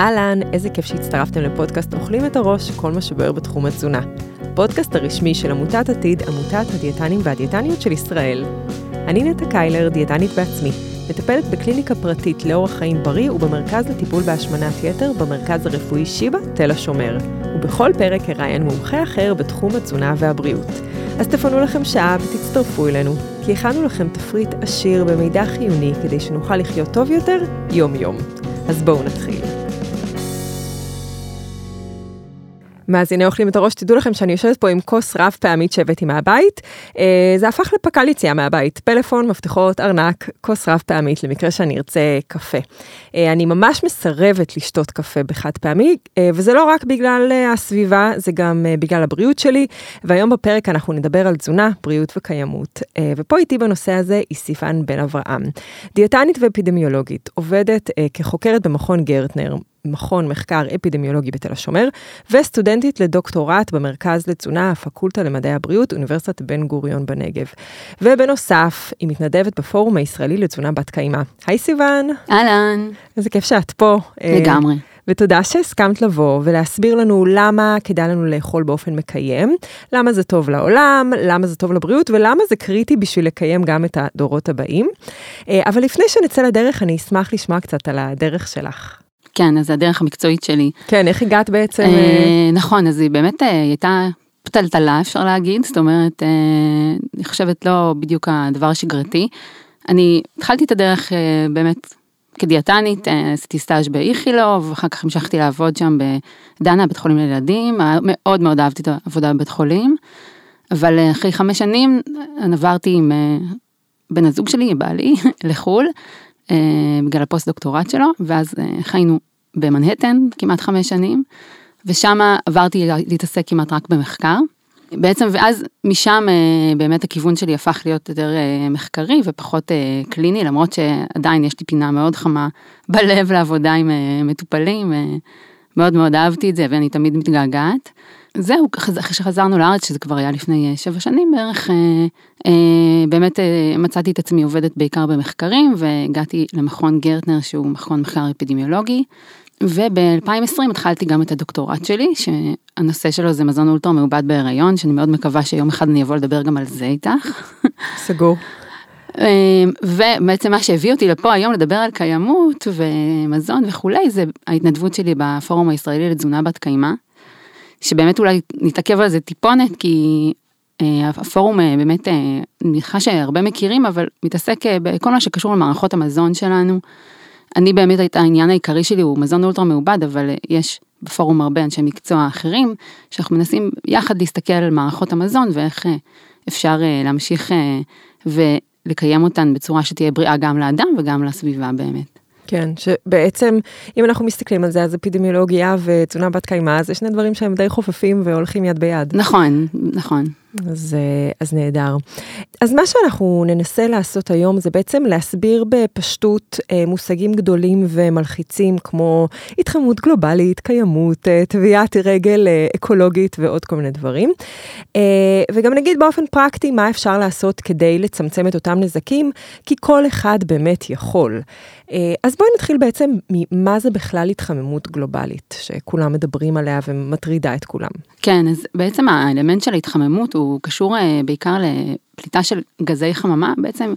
אהלן, איזה כיף שהצטרפתם לפודקאסט אוכלים את הראש, כל מה שבוער בתחום התזונה. הפודקאסט הרשמי של עמותת עתיד, עמותת הדיאטנים והדיאטניות של ישראל. אני נטע קיילר, דיאטנית בעצמי, מטפלת בקליניקה פרטית לאורח חיים בריא ובמרכז לטיפול בהשמנת יתר במרכז הרפואי שיבא, תל השומר. ובכל פרק אראיין מומחה אחר בתחום התזונה והבריאות. אז תפנו לכם שעה ותצטרפו אלינו, כי הכנו לכם תפריט עשיר במידע חיוני כדי שנוכל לחיות טוב יותר יום-יום. אז בואו נתחיל. מאזיני אוכלים את הראש, תדעו לכם שאני יושבת פה עם כוס רב פעמית שהבאתי מהבית. אה, זה הפך לפק"ל יציאה מהבית, פלאפון, מפתחות, ארנק, כוס רב פעמית למקרה שאני ארצה קפה. אה, אני ממש מסרבת לשתות קפה בחד פעמי, אה, וזה לא רק בגלל הסביבה, זה גם בגלל הבריאות שלי, והיום בפרק אנחנו נדבר על תזונה, בריאות וקיימות. ופה איתי בנושא הזה היא סיוון בן אברהם. דיאטנית ואפידמיולוגית, עובדת כחוקרת במכון גרטנר, מכון מחקר אפידמיולוגי בתל השומר, וסטודנטית לדוקטורט במרכז לתזונה, הפקולטה למדעי הבריאות, אוניברסיטת בן גוריון בנגב. ובנוסף, היא מתנדבת בפורום הישראלי לתזונה בת קיימא. היי סיוון. אהלן. איזה כיף שאת פה. לגמרי. ותודה שהסכמת לבוא ולהסביר לנו למה כדאי לנו לאכול באופן מקיים, למה זה טוב לעולם, למה זה טוב לבריאות ולמה זה קריטי בשביל לקיים גם את הדורות הבאים. אה, אבל לפני שנצא לדרך, אני אשמח לשמוע קצת על הדרך שלך. כן, אז הדרך המקצועית שלי. כן, איך הגעת בעצם? אה, אה, נכון, אז היא באמת אה, הייתה פתלתלה אפשר להגיד, זאת אומרת, אני חושבת לא בדיוק הדבר השגרתי. אני התחלתי את הדרך באמת כדיאטנית, עשיתי סטאז' באיכילוב, ואחר כך המשכתי לעבוד שם בדנה, בית חולים לילדים, מאוד מאוד אהבתי את העבודה בבית חולים, אבל אחרי חמש שנים עברתי עם בן הזוג שלי, עם בעלי, לחו"ל. אה, בגלל הפוסט דוקטורט שלו, ואז אה, חיינו במנהטן כמעט חמש שנים, ושם עברתי להתעסק כמעט רק במחקר. בעצם ואז משם אה, באמת הכיוון שלי הפך להיות יותר מחקרי ופחות קליני למרות שעדיין יש לי פינה מאוד חמה בלב לעבודה עם מטופלים מאוד מאוד אהבתי את זה ואני תמיד מתגעגעת. זהו, אחרי שחזרנו לארץ, שזה כבר היה לפני אה, שבע שנים בערך, אה, אה, באמת מצאתי את עצמי עובדת בעיקר במחקרים, והגעתי למכון גרטנר שהוא מכון מחקר אפידמיולוגי, וב-2020 התחלתי גם את הדוקטורט שלי, שהנושא שלו זה מזון אולטרה מעובד בהיריון, שאני מאוד מקווה שיום אחד אני אבוא לדבר גם על זה איתך. סגור. ובעצם מה שהביא אותי לפה היום לדבר על קיימות ומזון וכולי, זה ההתנדבות שלי בפורום הישראלי לתזונה בת קיימא. שבאמת אולי נתעכב על זה טיפונת, כי אה, הפורום אה, באמת, אה, אני מניחה שהרבה מכירים, אבל מתעסק בכל מה שקשור למערכות המזון שלנו. אני באמת, את העניין העיקרי שלי הוא מזון אולטרה מעובד, אבל יש בפורום הרבה אנשי מקצוע אחרים, שאנחנו מנסים יחד להסתכל על מערכות המזון ואיך אפשר להמשיך ולקיים אותן בצורה שתהיה בריאה גם לאדם וגם לסביבה באמת. כן, שבעצם אם אנחנו מסתכלים על זה, אז אפידמיולוגיה ותזונה בת קיימא, זה שני דברים שהם די חופפים והולכים יד ביד. נכון, נכון. אז, אה, אז נהדר. אז מה שאנחנו ננסה לעשות היום זה בעצם להסביר בפשטות אה, מושגים גדולים ומלחיצים כמו התחממות גלובלית, קיימות, אה, טביעת רגל אקולוגית ועוד כל מיני דברים. וגם נגיד באופן פרקטי מה אפשר לעשות כדי לצמצם את אותם נזקים, כי כל אחד באמת יכול. אז בואי נתחיל בעצם ממה זה בכלל התחממות גלובלית, שכולם מדברים עליה ומטרידה את כולם. כן, אז בעצם האלמנט של ההתחממות הוא קשור אה, בעיקר לפליטה של גזי חממה, בעצם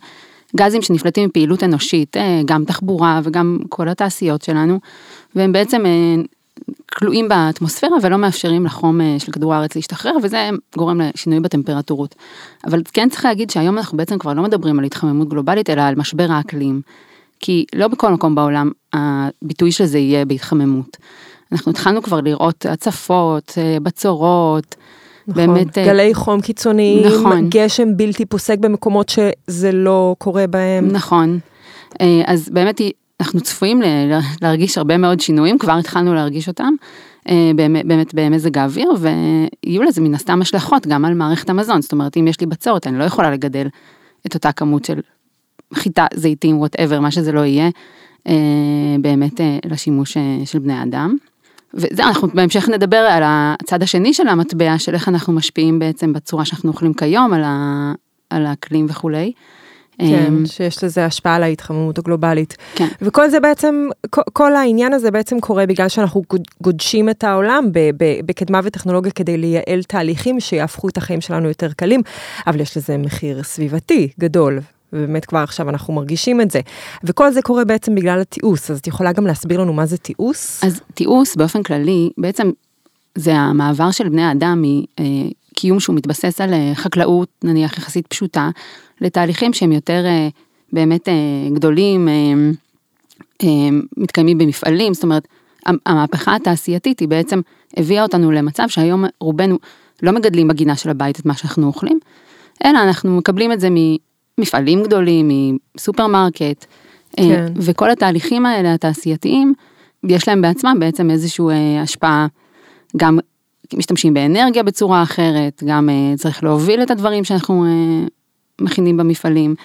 גזים שנפלטים מפעילות אנושית, אה, גם תחבורה וגם כל התעשיות שלנו, והם בעצם אה, כלואים באטמוספירה ולא מאפשרים לחום של כדור הארץ להשתחרר וזה גורם לשינוי בטמפרטורות. אבל כן צריך להגיד שהיום אנחנו בעצם כבר לא מדברים על התחממות גלובלית אלא על משבר האקלים. כי לא בכל מקום בעולם הביטוי של זה יהיה בהתחממות. אנחנו התחלנו כבר לראות הצפות, בצורות, נכון, באמת... אה, גלי חום קיצוניים, נכון. גשם בלתי פוסק במקומות שזה לא קורה בהם. נכון. אה, אז באמת אנחנו צפויים להרגיש הרבה מאוד שינויים, כבר התחלנו להרגיש אותם. אה, באמת במזג האוויר ויהיו לזה מן הסתם השלכות גם על מערכת המזון זאת אומרת אם יש לי בצורת אני לא יכולה לגדל את אותה כמות של חיטה זיתים וואטאבר מה שזה לא יהיה באמת לשימוש של בני אדם. וזה אנחנו בהמשך נדבר על הצד השני של המטבע של איך אנחנו משפיעים בעצם בצורה שאנחנו אוכלים כיום על, ה, על האקלים וכולי. כן, אמ, שיש לזה השפעה על ההתחממות הגלובלית. כן. וכל זה בעצם, כל- כל העניין הזה בעצם קורה בגלל שאנחנו גוד- גודשים את העולם ב- ב- בקדמה וטכנולוגיה כדי לייעל תהליכים שיהפכו את החיים שלנו יותר קלים, אבל יש לזה מחיר סביבתי גדול. ובאמת כבר עכשיו אנחנו מרגישים את זה. וכל זה קורה בעצם בגלל התיעוש, אז את יכולה גם להסביר לנו מה זה תיעוש? אז תיעוש באופן כללי, בעצם זה המעבר של בני האדם מקיום שהוא מתבסס על אה, חקלאות, נניח יחסית פשוטה, לתהליכים שהם יותר אה, באמת אה, גדולים, מתקיימים במפעלים, זאת אומרת, המ- המהפכה התעשייתית היא בעצם הביאה אותנו למצב שהיום רובנו לא מגדלים בגינה של הבית את מה שאנחנו אוכלים, אלא אנחנו מקבלים את זה ממפעלים גדולים, מסופרמרקט, אה, כן. וכל התהליכים האלה התעשייתיים, יש להם בעצמם בעצם איזושהי אה, השפעה, גם משתמשים באנרגיה בצורה אחרת, גם אה, צריך להוביל את הדברים שאנחנו מכינים במפעלים,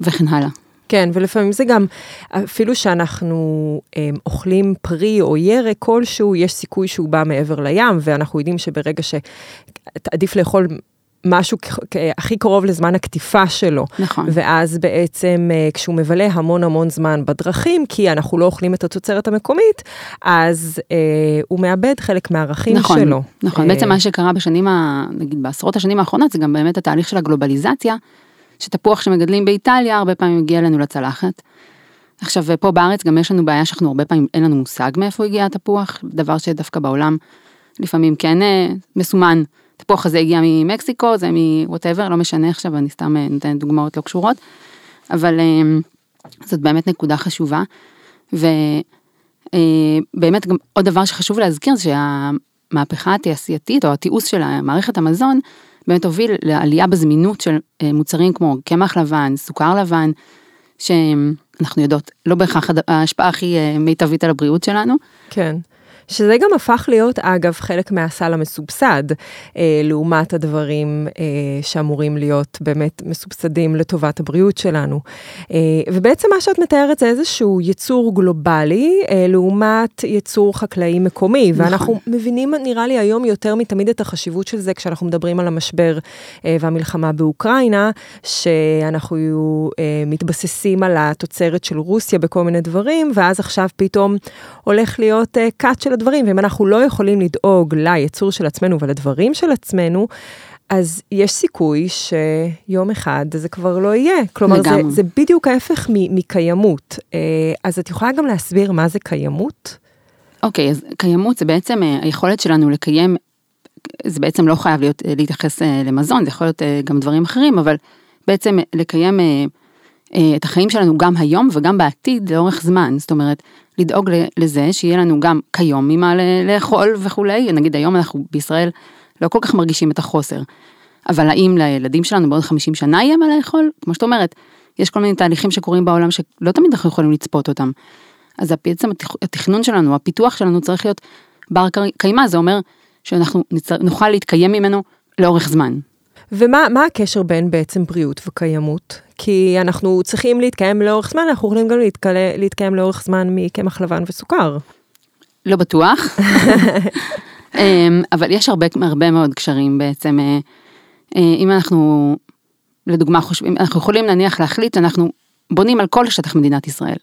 וכן הלאה. כן, ולפעמים זה גם, אפילו שאנחנו אה, אוכלים פרי או ירק כלשהו, יש סיכוי שהוא בא מעבר לים, ואנחנו יודעים שברגע שעדיף לאכול משהו הכי קרוב לזמן הקטיפה שלו. נכון. ואז בעצם אה, כשהוא מבלה המון המון זמן בדרכים, כי אנחנו לא אוכלים את התוצרת המקומית, אז אה, הוא מאבד חלק מהערכים נכון, שלו. נכון, אה, בעצם מה שקרה בשנים, ה- נגיד בעשרות השנים האחרונות, זה גם באמת התהליך של הגלובליזציה, שתפוח שמגדלים באיטליה הרבה פעמים מגיע אלינו לצלחת. עכשיו פה בארץ גם יש לנו בעיה שאנחנו הרבה פעמים אין לנו מושג מאיפה הגיע התפוח, דבר שדווקא בעולם לפעמים כן אה, מסומן, התפוח הזה הגיע ממקסיקו, זה מווטאבר, לא משנה עכשיו, אני סתם אה, נותנת דוגמאות לא קשורות, אבל אה, זאת באמת נקודה חשובה. ובאמת גם עוד דבר שחשוב להזכיר זה שהמהפכה התעשייתית או התיעוש של מערכת המזון באמת הוביל לעלייה בזמינות של אה, מוצרים כמו קמח לבן, סוכר לבן, שאנחנו יודעות לא בהכרח ההשפעה הכי אה, מיטבית על הבריאות שלנו. כן. שזה גם הפך להיות, אגב, חלק מהסל המסובסד, אה, לעומת הדברים אה, שאמורים להיות באמת מסובסדים לטובת הבריאות שלנו. אה, ובעצם מה שאת מתארת זה איזשהו יצור גלובלי, אה, לעומת יצור חקלאי מקומי, נכון. ואנחנו מבינים, נראה לי, היום יותר מתמיד את החשיבות של זה כשאנחנו מדברים על המשבר אה, והמלחמה באוקראינה, שאנחנו אה, מתבססים על התוצרת של רוסיה בכל מיני דברים, ואז עכשיו פתאום הולך להיות אה, cut של הדברים, ואם אנחנו לא יכולים לדאוג ליצור של עצמנו ולדברים של עצמנו, אז יש סיכוי שיום אחד זה כבר לא יהיה. כלומר, זה. זה בדיוק ההפך מ- מקיימות. אה, אז את יכולה גם להסביר מה זה קיימות? אוקיי, אז קיימות זה בעצם אה, היכולת שלנו לקיים, זה בעצם לא חייב להיות, אה, להתייחס למזון, זה יכול להיות גם דברים אחרים, אבל בעצם לקיים את החיים שלנו גם היום וגם בעתיד לאורך זמן, זאת אומרת, לדאוג לזה שיהיה לנו גם כיום ממה לאכול וכולי, נגיד היום אנחנו בישראל לא כל כך מרגישים את החוסר, אבל האם לילדים שלנו בעוד 50 שנה יהיה מה לאכול? כמו שאת אומרת, יש כל מיני תהליכים שקורים בעולם שלא תמיד אנחנו יכולים לצפות אותם. אז בעצם התכ- התכנון שלנו, הפיתוח שלנו צריך להיות בר קיימא, זה אומר שאנחנו נוכל להתקיים ממנו לאורך זמן. ומה מה הקשר בין בעצם בריאות וקיימות? כי אנחנו צריכים להתקיים לאורך זמן, אנחנו יכולים גם להתקל... להתקיים לאורך זמן מקמח לבן וסוכר. לא בטוח, אמ, אבל יש הרבה, הרבה מאוד קשרים בעצם. אה, אה, אם אנחנו, לדוגמה, חושבים, אנחנו יכולים נניח להחליט שאנחנו בונים על כל שטח מדינת ישראל,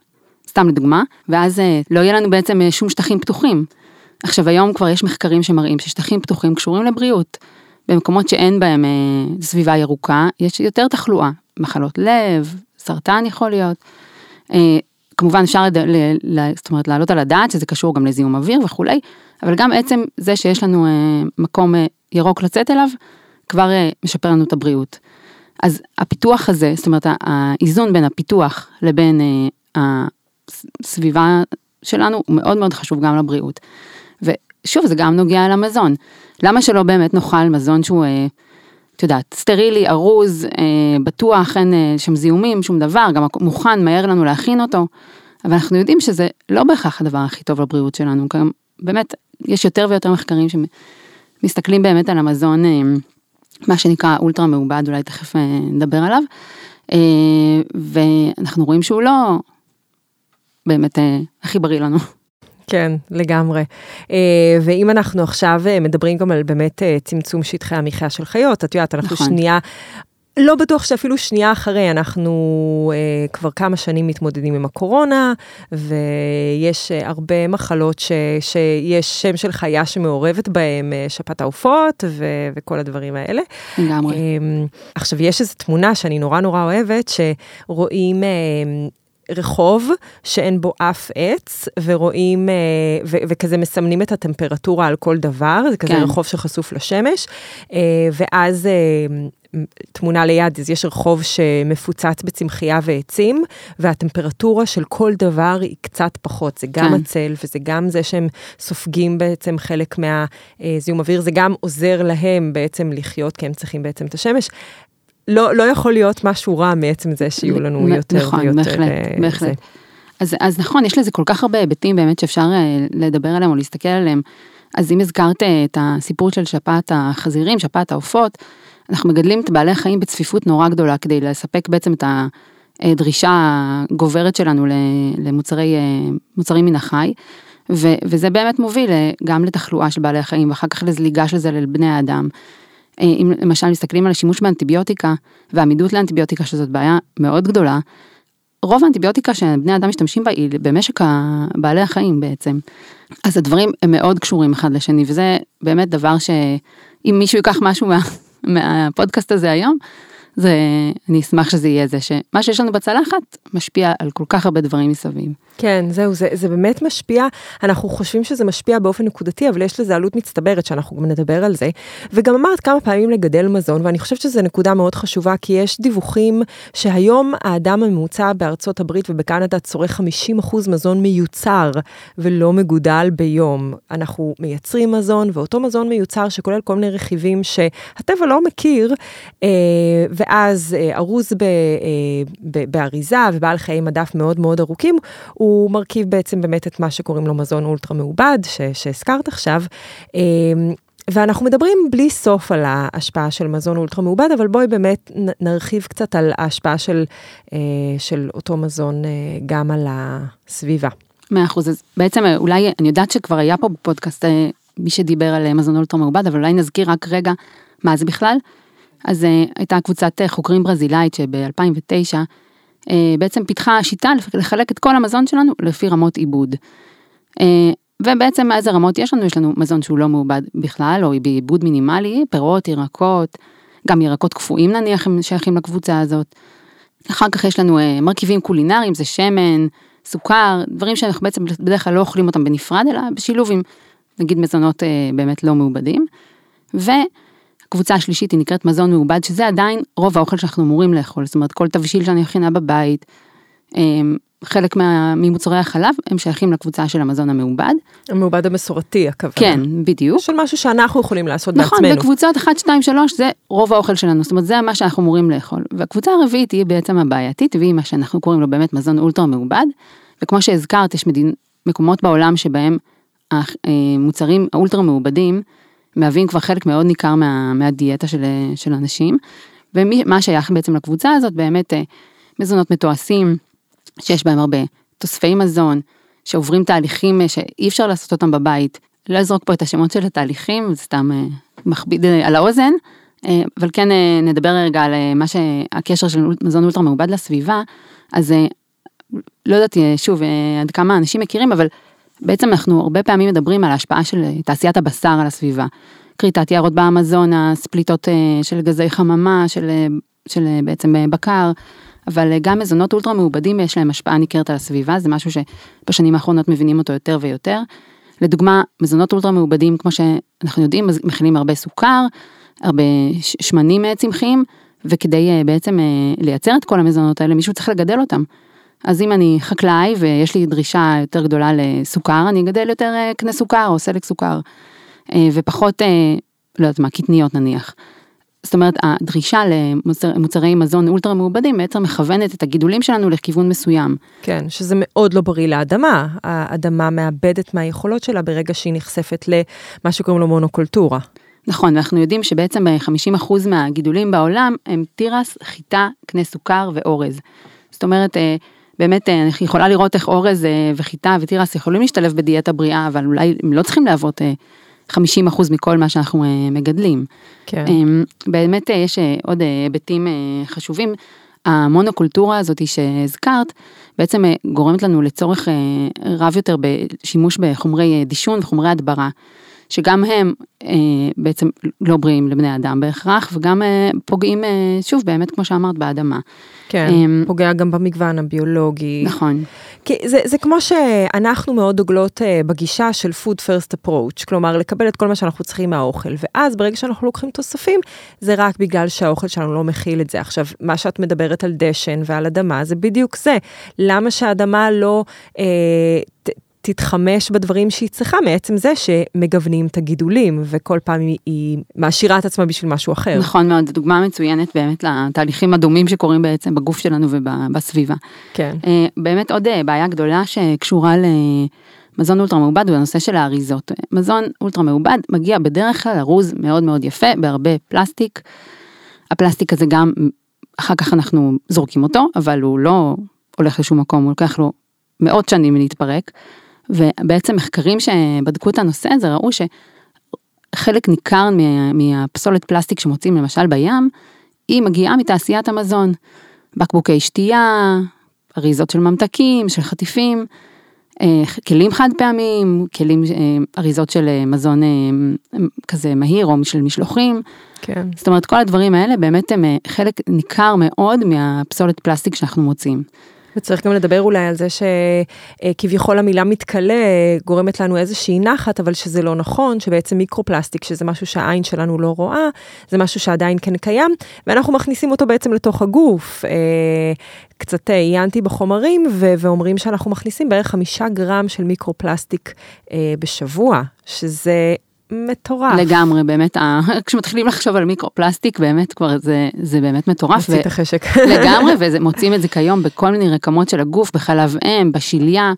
סתם לדוגמה, ואז אה, לא יהיה לנו בעצם שום שטחים פתוחים. עכשיו היום כבר יש מחקרים שמראים ששטחים פתוחים קשורים לבריאות. במקומות שאין בהם סביבה ירוקה, יש יותר תחלואה, מחלות לב, סרטן יכול להיות. אה, כמובן אפשר. זאת אומרת לעלות על הדעת שזה קשור גם לזיהום אוויר וכולי, אבל גם עצם זה שיש לנו אה, מקום אה, ירוק לצאת אליו, כבר משפר לנו את הבריאות. אז הפיתוח הזה, זאת אומרת האיזון בין הפיתוח לבין הסביבה שלנו הוא מאוד מאוד חשוב גם לבריאות. ושוב זה גם נוגע למזון. למה שלא באמת נאכל מזון שהוא, את יודעת, סטרילי, ארוז, אה, בטוח, אין אה, שם זיהומים, שום דבר, גם מוכן, מהר לנו להכין אותו. אבל אנחנו יודעים שזה לא בהכרח הדבר הכי טוב לבריאות שלנו, גם באמת יש יותר ויותר מחקרים שמסתכלים באמת על המזון, אה, מה שנקרא אולטרה מעובד, אולי תכף אה, נדבר עליו, אה, ואנחנו רואים שהוא לא באמת אה, הכי בריא לנו. כן, לגמרי. אה, ואם אנחנו עכשיו אה, מדברים גם על באמת אה, צמצום שטחי המחיה של חיות, את יודעת, אנחנו נכון. שנייה לא בטוח שאפילו שנייה אחרי, אנחנו אה, כבר כמה שנים מתמודדים עם הקורונה, ויש אה, הרבה מחלות ש, שיש שם של חיה שמעורבת בהן, אה, שפעת העופות ו, וכל הדברים האלה. לגמרי. אה, עכשיו, יש איזו תמונה שאני נורא נורא אוהבת, שרואים... אה, רחוב שאין בו אף עץ, ורואים, אה, ו- וכזה מסמנים את הטמפרטורה על כל דבר, זה כזה כן. רחוב שחשוף לשמש, אה, ואז אה, תמונה ליד, אז יש רחוב שמפוצץ בצמחייה ועצים, והטמפרטורה של כל דבר היא קצת פחות, זה גם כן. הצל, וזה גם זה שהם סופגים בעצם חלק מהזיהום אוויר, זה גם עוזר להם בעצם לחיות, כי הם צריכים בעצם את השמש. לא, לא יכול להיות משהו רע מעצם זה שיהיו לנו יותר נכון, ויותר. בהחלט, אה, בהחלט. זה. אז, אז נכון, יש לזה כל כך הרבה היבטים באמת שאפשר אה, לדבר עליהם או להסתכל עליהם. אז אם הזכרת אה, את הסיפור של שפעת החזירים, שפעת העופות, אנחנו מגדלים את בעלי החיים בצפיפות נורא גדולה כדי לספק בעצם את הדרישה הגוברת שלנו ל- למוצרי, אה, מוצרים מן החי. ו, וזה באמת מוביל גם לתחלואה של בעלי החיים ואחר כך לזליגה של זה לבני האדם. אה, אם למשל מסתכלים על השימוש באנטיביוטיקה ועמידות לאנטיביוטיקה שזאת בעיה מאוד גדולה, רוב האנטיביוטיקה שבני אדם משתמשים בה היא במשק בעלי החיים בעצם. אז הדברים הם מאוד קשורים אחד לשני וזה באמת דבר שאם מישהו ייקח משהו מה, מהפודקאסט הזה היום, זה אני אשמח שזה יהיה זה שמה שיש לנו בצלחת משפיע על כל כך הרבה דברים מסביב. כן, זהו, זה, זה באמת משפיע, אנחנו חושבים שזה משפיע באופן נקודתי, אבל יש לזה עלות מצטברת שאנחנו גם נדבר על זה. וגם אמרת כמה פעמים לגדל מזון, ואני חושבת שזו נקודה מאוד חשובה, כי יש דיווחים שהיום האדם הממוצע בארצות הברית ובקנדה צורך 50% מזון מיוצר ולא מגודל ביום. אנחנו מייצרים מזון, ואותו מזון מיוצר שכולל כל מיני רכיבים שהטבע לא מכיר, אה, ואז אה, ארוז ב, אה, ב, באריזה ובעל חיי מדף מאוד מאוד ארוכים, הוא מרכיב בעצם באמת את מה שקוראים לו מזון אולטרה מעובד, שהזכרת עכשיו. אה, ואנחנו מדברים בלי סוף על ההשפעה של מזון אולטרה מעובד, אבל בואי באמת נרחיב קצת על ההשפעה של, של אותו מזון גם על הסביבה. מאה אחוז, אז בעצם אולי, אני יודעת שכבר היה פה בפודקאסט מי שדיבר על מזון אולטרה מעובד, אבל אולי נזכיר רק רגע מה זה בכלל. אז אה, הייתה קבוצת אה, חוקרים ברזילאית שב-2009 אה, בעצם פיתחה שיטה לחלק את כל המזון שלנו לפי רמות עיבוד. אה, ובעצם איזה רמות יש לנו? יש לנו מזון שהוא לא מעובד בכלל, או בעיבוד מינימלי, פירות, ירקות, גם ירקות קפואים נניח הם שייכים לקבוצה הזאת. אחר כך יש לנו אה, מרכיבים קולינריים, זה שמן, סוכר, דברים שאנחנו בעצם בדרך כלל לא אוכלים אותם בנפרד, אלא בשילוב עם נגיד מזונות אה, באמת לא מעובדים. והקבוצה השלישית היא נקראת מזון מעובד, שזה עדיין רוב האוכל שאנחנו אמורים לאכול, זאת אומרת כל תבשיל שאני מכינה בבית, אה, חלק מה, ממוצרי החלב הם שייכים לקבוצה של המזון המעובד. המעובד המסורתי, הכוונה. כן, בדיוק. של משהו שאנחנו יכולים לעשות נכון, בעצמנו. בקבוצות 1, 2, 3 זה רוב האוכל שלנו, זאת אומרת זה מה שאנחנו אמורים לאכול. והקבוצה הרביעית היא בעצם הבעייתית, והיא מה שאנחנו קוראים לו באמת מזון אולטרה מעובד, וכמו שהזכרת, יש מדין, מקומות בעולם שבהם המוצרים האולטרה מעובדים מהווים כבר חלק מאוד ניכר מה, מהדיאטה של, של אנשים, ומה שייך בעצם לקבוצה הזאת באמת אה, מזונות מתועשים, שיש בהם הרבה תוספי מזון, שעוברים תהליכים אה, שאי אפשר לעשות אותם בבית. לא אזרוק פה את השמות של התהליכים, זה סתם אה, מכביד על האוזן, אבל כן נדבר רגע על מה שהקשר של מזון אולטרה מעובד לסביבה, אז לא יודעת שוב עד כמה אנשים מכירים, אבל בעצם אנחנו הרבה פעמים מדברים על ההשפעה של אה, תעשיית הבשר על הסביבה. כריתת יערות באמזונס, פליטות אה, של גזי חממה, של, אה, של בעצם בקר, אבל גם מזונות אולטרה מעובדים יש להם השפעה ניכרת על הסביבה, זה משהו שבשנים האחרונות מבינים אותו יותר ויותר. לדוגמה, מזונות אולטרה מעובדים, כמו שאנחנו יודעים, מכילים הרבה סוכר, הרבה שמנים צמחיים, וכדי בעצם לייצר את כל המזונות האלה, מישהו צריך לגדל אותם. אז אם אני חקלאי ויש לי דרישה יותר גדולה לסוכר, אני אגדל יותר אה, קנה סוכר או סלק סוכר, אה, ופחות, אה, לא יודעת מה, קטניות נניח. זאת אומרת, הדרישה למוצרי מזון אולטרה מעובדים בעצם מכוונת את הגידולים שלנו לכיוון מסוים. כן, שזה מאוד לא בריא לאדמה. האדמה מאבדת מהיכולות שלה ברגע שהיא נחשפת למה שקוראים לו מונוקולטורה. נכון, אנחנו יודעים שבעצם 50% מהגידולים בעולם הם תירס, חיטה, קנה סוכר ואורז. זאת אומרת, באמת, אה, אני יכולה לראות איך אורז אה, וחיטה ותירס יכולים להשתלב בדיאטה בריאה, אבל אולי הם לא צריכים להוות אה, 50% מכל מה שאנחנו אה, מגדלים. כן. אמ, באמת אה, יש אה, עוד אה, היבטים אה, חשובים. המונוקולטורה הזאת שהזכרת, בעצם אה, גורמת לנו לצורך אה, רב יותר בשימוש בחומרי אה, דישון וחומרי הדברה, שגם הם אה, בעצם לא בריאים לבני אדם בהכרח, וגם אה, פוגעים, אה, שוב, באמת, כמו שאמרת, באדמה. כן, אמ, פוגע גם במגוון הביולוגי. נכון. כי זה, זה כמו שאנחנו מאוד דוגלות uh, בגישה של food first approach, כלומר לקבל את כל מה שאנחנו צריכים מהאוכל, ואז ברגע שאנחנו לוקחים תוספים, זה רק בגלל שהאוכל שלנו לא מכיל את זה. עכשיו, מה שאת מדברת על דשן ועל אדמה, זה בדיוק זה. למה שהאדמה לא ת, תתחמש בדברים שהיא צריכה, מעצם זה שמגוונים את הגידולים, וכל פעם היא, היא מעשירה את עצמה בשביל משהו אחר. נכון מאוד, זו דוגמה מצוינת באמת לתהליכים הדומים שקורים בעצם בגוף שלנו ובסביבה. כן. אה, באמת עוד אה, בעיה גדולה שקשורה למזון אולטרה מעובד הוא הנושא של האריזות. מזון אולטרה מעובד מגיע בדרך כלל ארוז מאוד מאוד יפה בהרבה פלסטיק. הפלסטיק הזה גם אחר כך אנחנו זורקים אותו אבל הוא לא הולך לשום מקום הוא לוקח לו מאות שנים להתפרק. ובעצם מחקרים שבדקו את הנושא הזה ראו שחלק ניכר מה, מהפסולת פלסטיק שמוצאים למשל בים היא מגיעה מתעשיית המזון. בקבוקי שתייה, אריזות של ממתקים, של חטיפים, אה, כלים חד פעמיים, כלים, אה, אריזות של אה, מזון כזה מהיר או של משלוחים. כן. זאת אומרת כל הדברים האלה באמת הם חלק ניכר מאוד מהפסולת פלסטיק שאנחנו מוצאים. וצריך גם לדבר אולי על זה שכביכול המילה מתכלה גורמת לנו איזושהי נחת, אבל שזה לא נכון, שבעצם מיקרופלסטיק, שזה משהו שהעין שלנו לא רואה, זה משהו שעדיין כן קיים, ואנחנו מכניסים אותו בעצם לתוך הגוף. קצת עיינתי בחומרים, ואומרים שאנחנו מכניסים בערך חמישה גרם של מיקרופלסטיק בשבוע, שזה מטורף. לגמרי, באמת, כשמתחילים לחשוב על מיקרופלסטיק, באמת כבר זה, זה באמת מטורף. מוציא את החשק. לגמרי, ומוצאים את זה כיום בכל מיני רקמות של הגוף, בחלב אם, בשליה.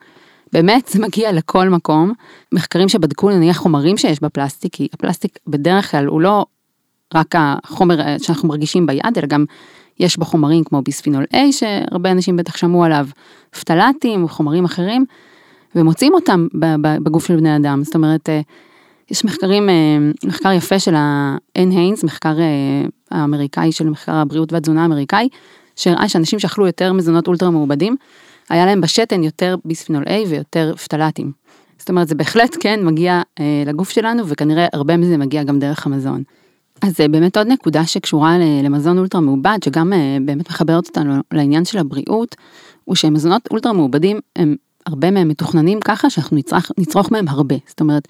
באמת זה מגיע לכל מקום. מחקרים שבדקו נניח חומרים שיש בפלסטיק, כי הפלסטיק בדרך כלל הוא לא רק החומר אה, שאנחנו מרגישים ביד, אלא גם יש בו חומרים כמו ביספינול A, שהרבה אנשים בטח שמעו עליו, פטלטים וחומרים אחרים, ומוצאים אותם בגוף של בני אדם. זאת אומרת, אה, יש מחקרים, אה, מחקר יפה של ה-N היינס, מחקר אה, האמריקאי של מחקר הבריאות והתזונה האמריקאי, שהראה שאנשים שאכלו יותר מזונות אולטרה מעובדים, היה להם בשתן יותר ביספינול A ויותר פטלטים. זאת אומרת, זה בהחלט כן מגיע אה, לגוף שלנו, וכנראה הרבה מזה מגיע גם דרך המזון. אז זה באמת עוד נקודה שקשורה למזון אולטרה מעובד, שגם באמת מחברת אותנו לעניין של הבריאות, הוא שמזונות אולטרה מעובדים, הם הרבה מהם מתוכננים ככה שאנחנו נצרוך, נצרוך מהם הרבה. זאת אומרת,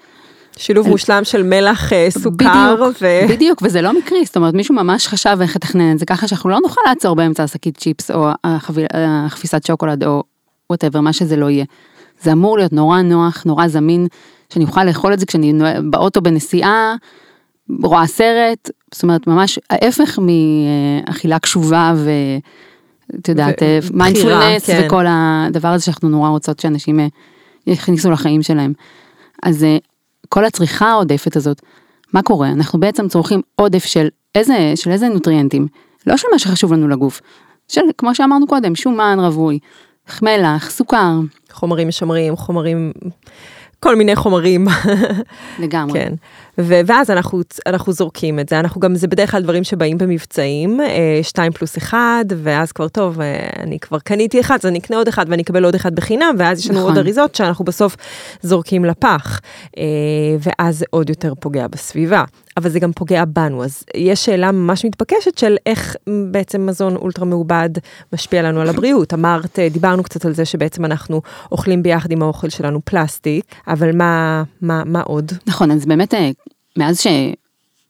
שילוב מושלם של מלח, אה, סוכר. בדיוק, ו... בדיוק, וזה לא מקרי, זאת אומרת מישהו ממש חשב איך לתכנן את זה ככה שאנחנו לא נוכל לעצור באמצע השקית צ'יפס או החבילת, החפיסת שוקולד או whatever, מה שזה לא יהיה. זה אמור להיות נורא נוח, נורא זמין, שאני אוכל לאכול את זה כשאני באוטו בנסיעה, רואה סרט, זאת אומרת ממש ההפך מאכילה קשובה ו... את יודעת, מיינדפולנס כן. וכל הדבר הזה שאנחנו נורא רוצות שאנשים אה, יכניסו לחיים שלהם. אז אה, כל הצריכה העודפת הזאת, מה קורה? אנחנו בעצם צורכים עודף של איזה, של איזה נוטריאנטים, לא של מה שחשוב לנו לגוף, של כמו שאמרנו קודם, שומן רווי, מלח, סוכר. חומרים משמרים, חומרים, כל מיני חומרים. לגמרי. כן. ו- ואז אנחנו, אנחנו זורקים את זה, אנחנו גם, זה בדרך כלל דברים שבאים במבצעים, 2 אה, פלוס 1, ואז כבר טוב, אה, אני כבר קניתי אחד, אז אני אקנה עוד אחד ואני אקבל עוד אחד בחינם, ואז יש לנו נכון. עוד אריזות שאנחנו בסוף זורקים לפח, אה, ואז זה עוד יותר פוגע בסביבה. אבל זה גם פוגע בנו, אז יש שאלה ממש מתבקשת של איך בעצם מזון אולטרה מעובד משפיע לנו על הבריאות. אמרת, דיברנו קצת על זה שבעצם אנחנו אוכלים ביחד עם האוכל שלנו פלסטיק, אבל מה, מה, מה עוד? נכון, אז באמת מאז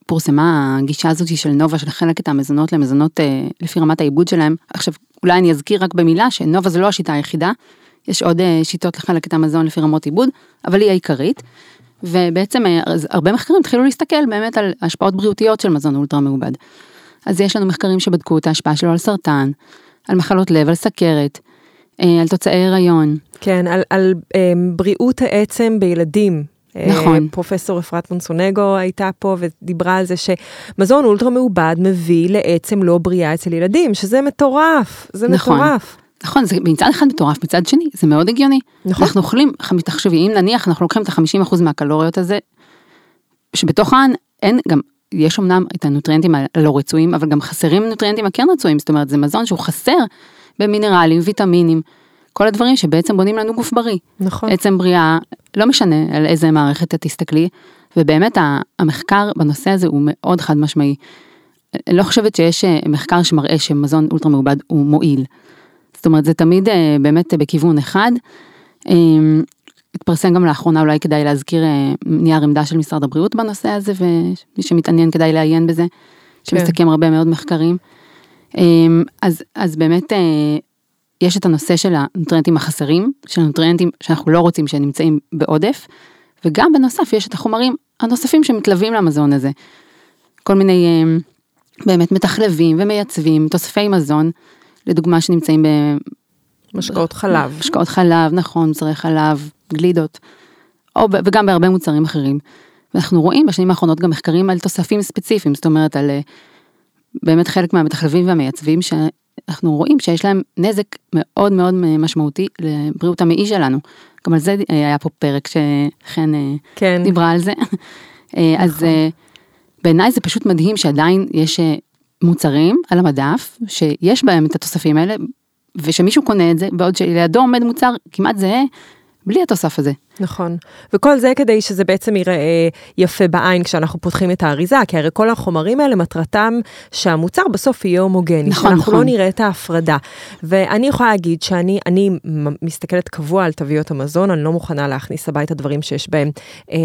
שפורסמה הגישה הזאת של נובה של לחלק את המזונות למזונות אה, לפי רמת העיבוד שלהם, עכשיו אולי אני אזכיר רק במילה שנובה זה לא השיטה היחידה, יש עוד אה, שיטות לחלק את המזון לפי רמות עיבוד, אבל היא העיקרית. ובעצם אה, הרבה מחקרים התחילו להסתכל באמת על השפעות בריאותיות של מזון אולטרה מעובד. אז יש לנו מחקרים שבדקו את ההשפעה שלו על סרטן, על מחלות לב, על סכרת, על תוצאי הריון. כן, על, על בריאות העצם בילדים. נכון. אה, פרופסור אפרת מונסונגו הייתה פה ודיברה על זה שמזון אולטרה מעובד מביא לעצם לא בריאה אצל ילדים, שזה מטורף, זה נכון. מטורף. נכון, זה מצד אחד מטורף, מצד שני זה מאוד הגיוני. נכון. אנחנו אוכלים, תחשבי, אם נניח אנחנו לוקחים את ה-50% מהקלוריות הזה, שבתוכן אין גם, יש אמנם את הנוטריאנטים הלא רצויים, אבל גם חסרים נוטריאנטים הכן רצויים, זאת אומרת זה מזון שהוא חסר במינרלים, ויטמינים, כל הדברים שבעצם בונים לנו גוף בריא. נכון. עצם בריאה, לא משנה על איזה מערכת את תסתכלי, ובאמת המחקר בנושא הזה הוא מאוד חד משמעי. אני לא חושבת שיש אה, מחקר שמראה שמזון אולטרה מעובד הוא מועיל. זאת אומרת זה תמיד אה, באמת בכיוון אחד. אמ, התפרסם גם לאחרונה אולי כדאי להזכיר אה, נייר עמדה של משרד הבריאות בנושא הזה ומי שמתעניין כדאי לעיין בזה, שמסכם כן. הרבה מאוד מחקרים. אמ, אז, אז באמת יש את הנושא של הנוטריאנטים החסרים, של הנוטריאנטים שאנחנו לא רוצים שנמצאים בעודף, וגם בנוסף יש את החומרים הנוספים שמתלווים למזון הזה. כל מיני אמ, באמת מתחלבים ומייצבים, תוספי מזון, לדוגמה שנמצאים ב... משקאות חלב. משקאות חלב, נכון, מוצרי חלב, גלידות, או, וגם בהרבה מוצרים אחרים. ואנחנו רואים בשנים האחרונות גם מחקרים על תוספים ספציפיים, זאת אומרת על אה, באמת חלק מהמתחלבים והמייצבים שאנחנו רואים שיש להם נזק מאוד מאוד משמעותי לבריאות המעי שלנו. גם על זה אה, היה פה פרק שחן אה, כן. דיברה על זה. אז נכון. בעיניי זה פשוט מדהים שעדיין יש אה, מוצרים על המדף שיש בהם את התוספים האלה ושמישהו קונה את זה בעוד שלידו עומד מוצר כמעט זהה בלי התוסף הזה. נכון, וכל זה כדי שזה בעצם ייראה יפה בעין כשאנחנו פותחים את האריזה, כי הרי כל החומרים האלה מטרתם שהמוצר בסוף יהיה הומוגני, נכון, שאנחנו לא נכון. לא נראה את ההפרדה. ואני יכולה להגיד שאני אני מסתכלת קבוע על תוויות המזון, אני לא מוכנה להכניס הביתה דברים שיש בהם אה,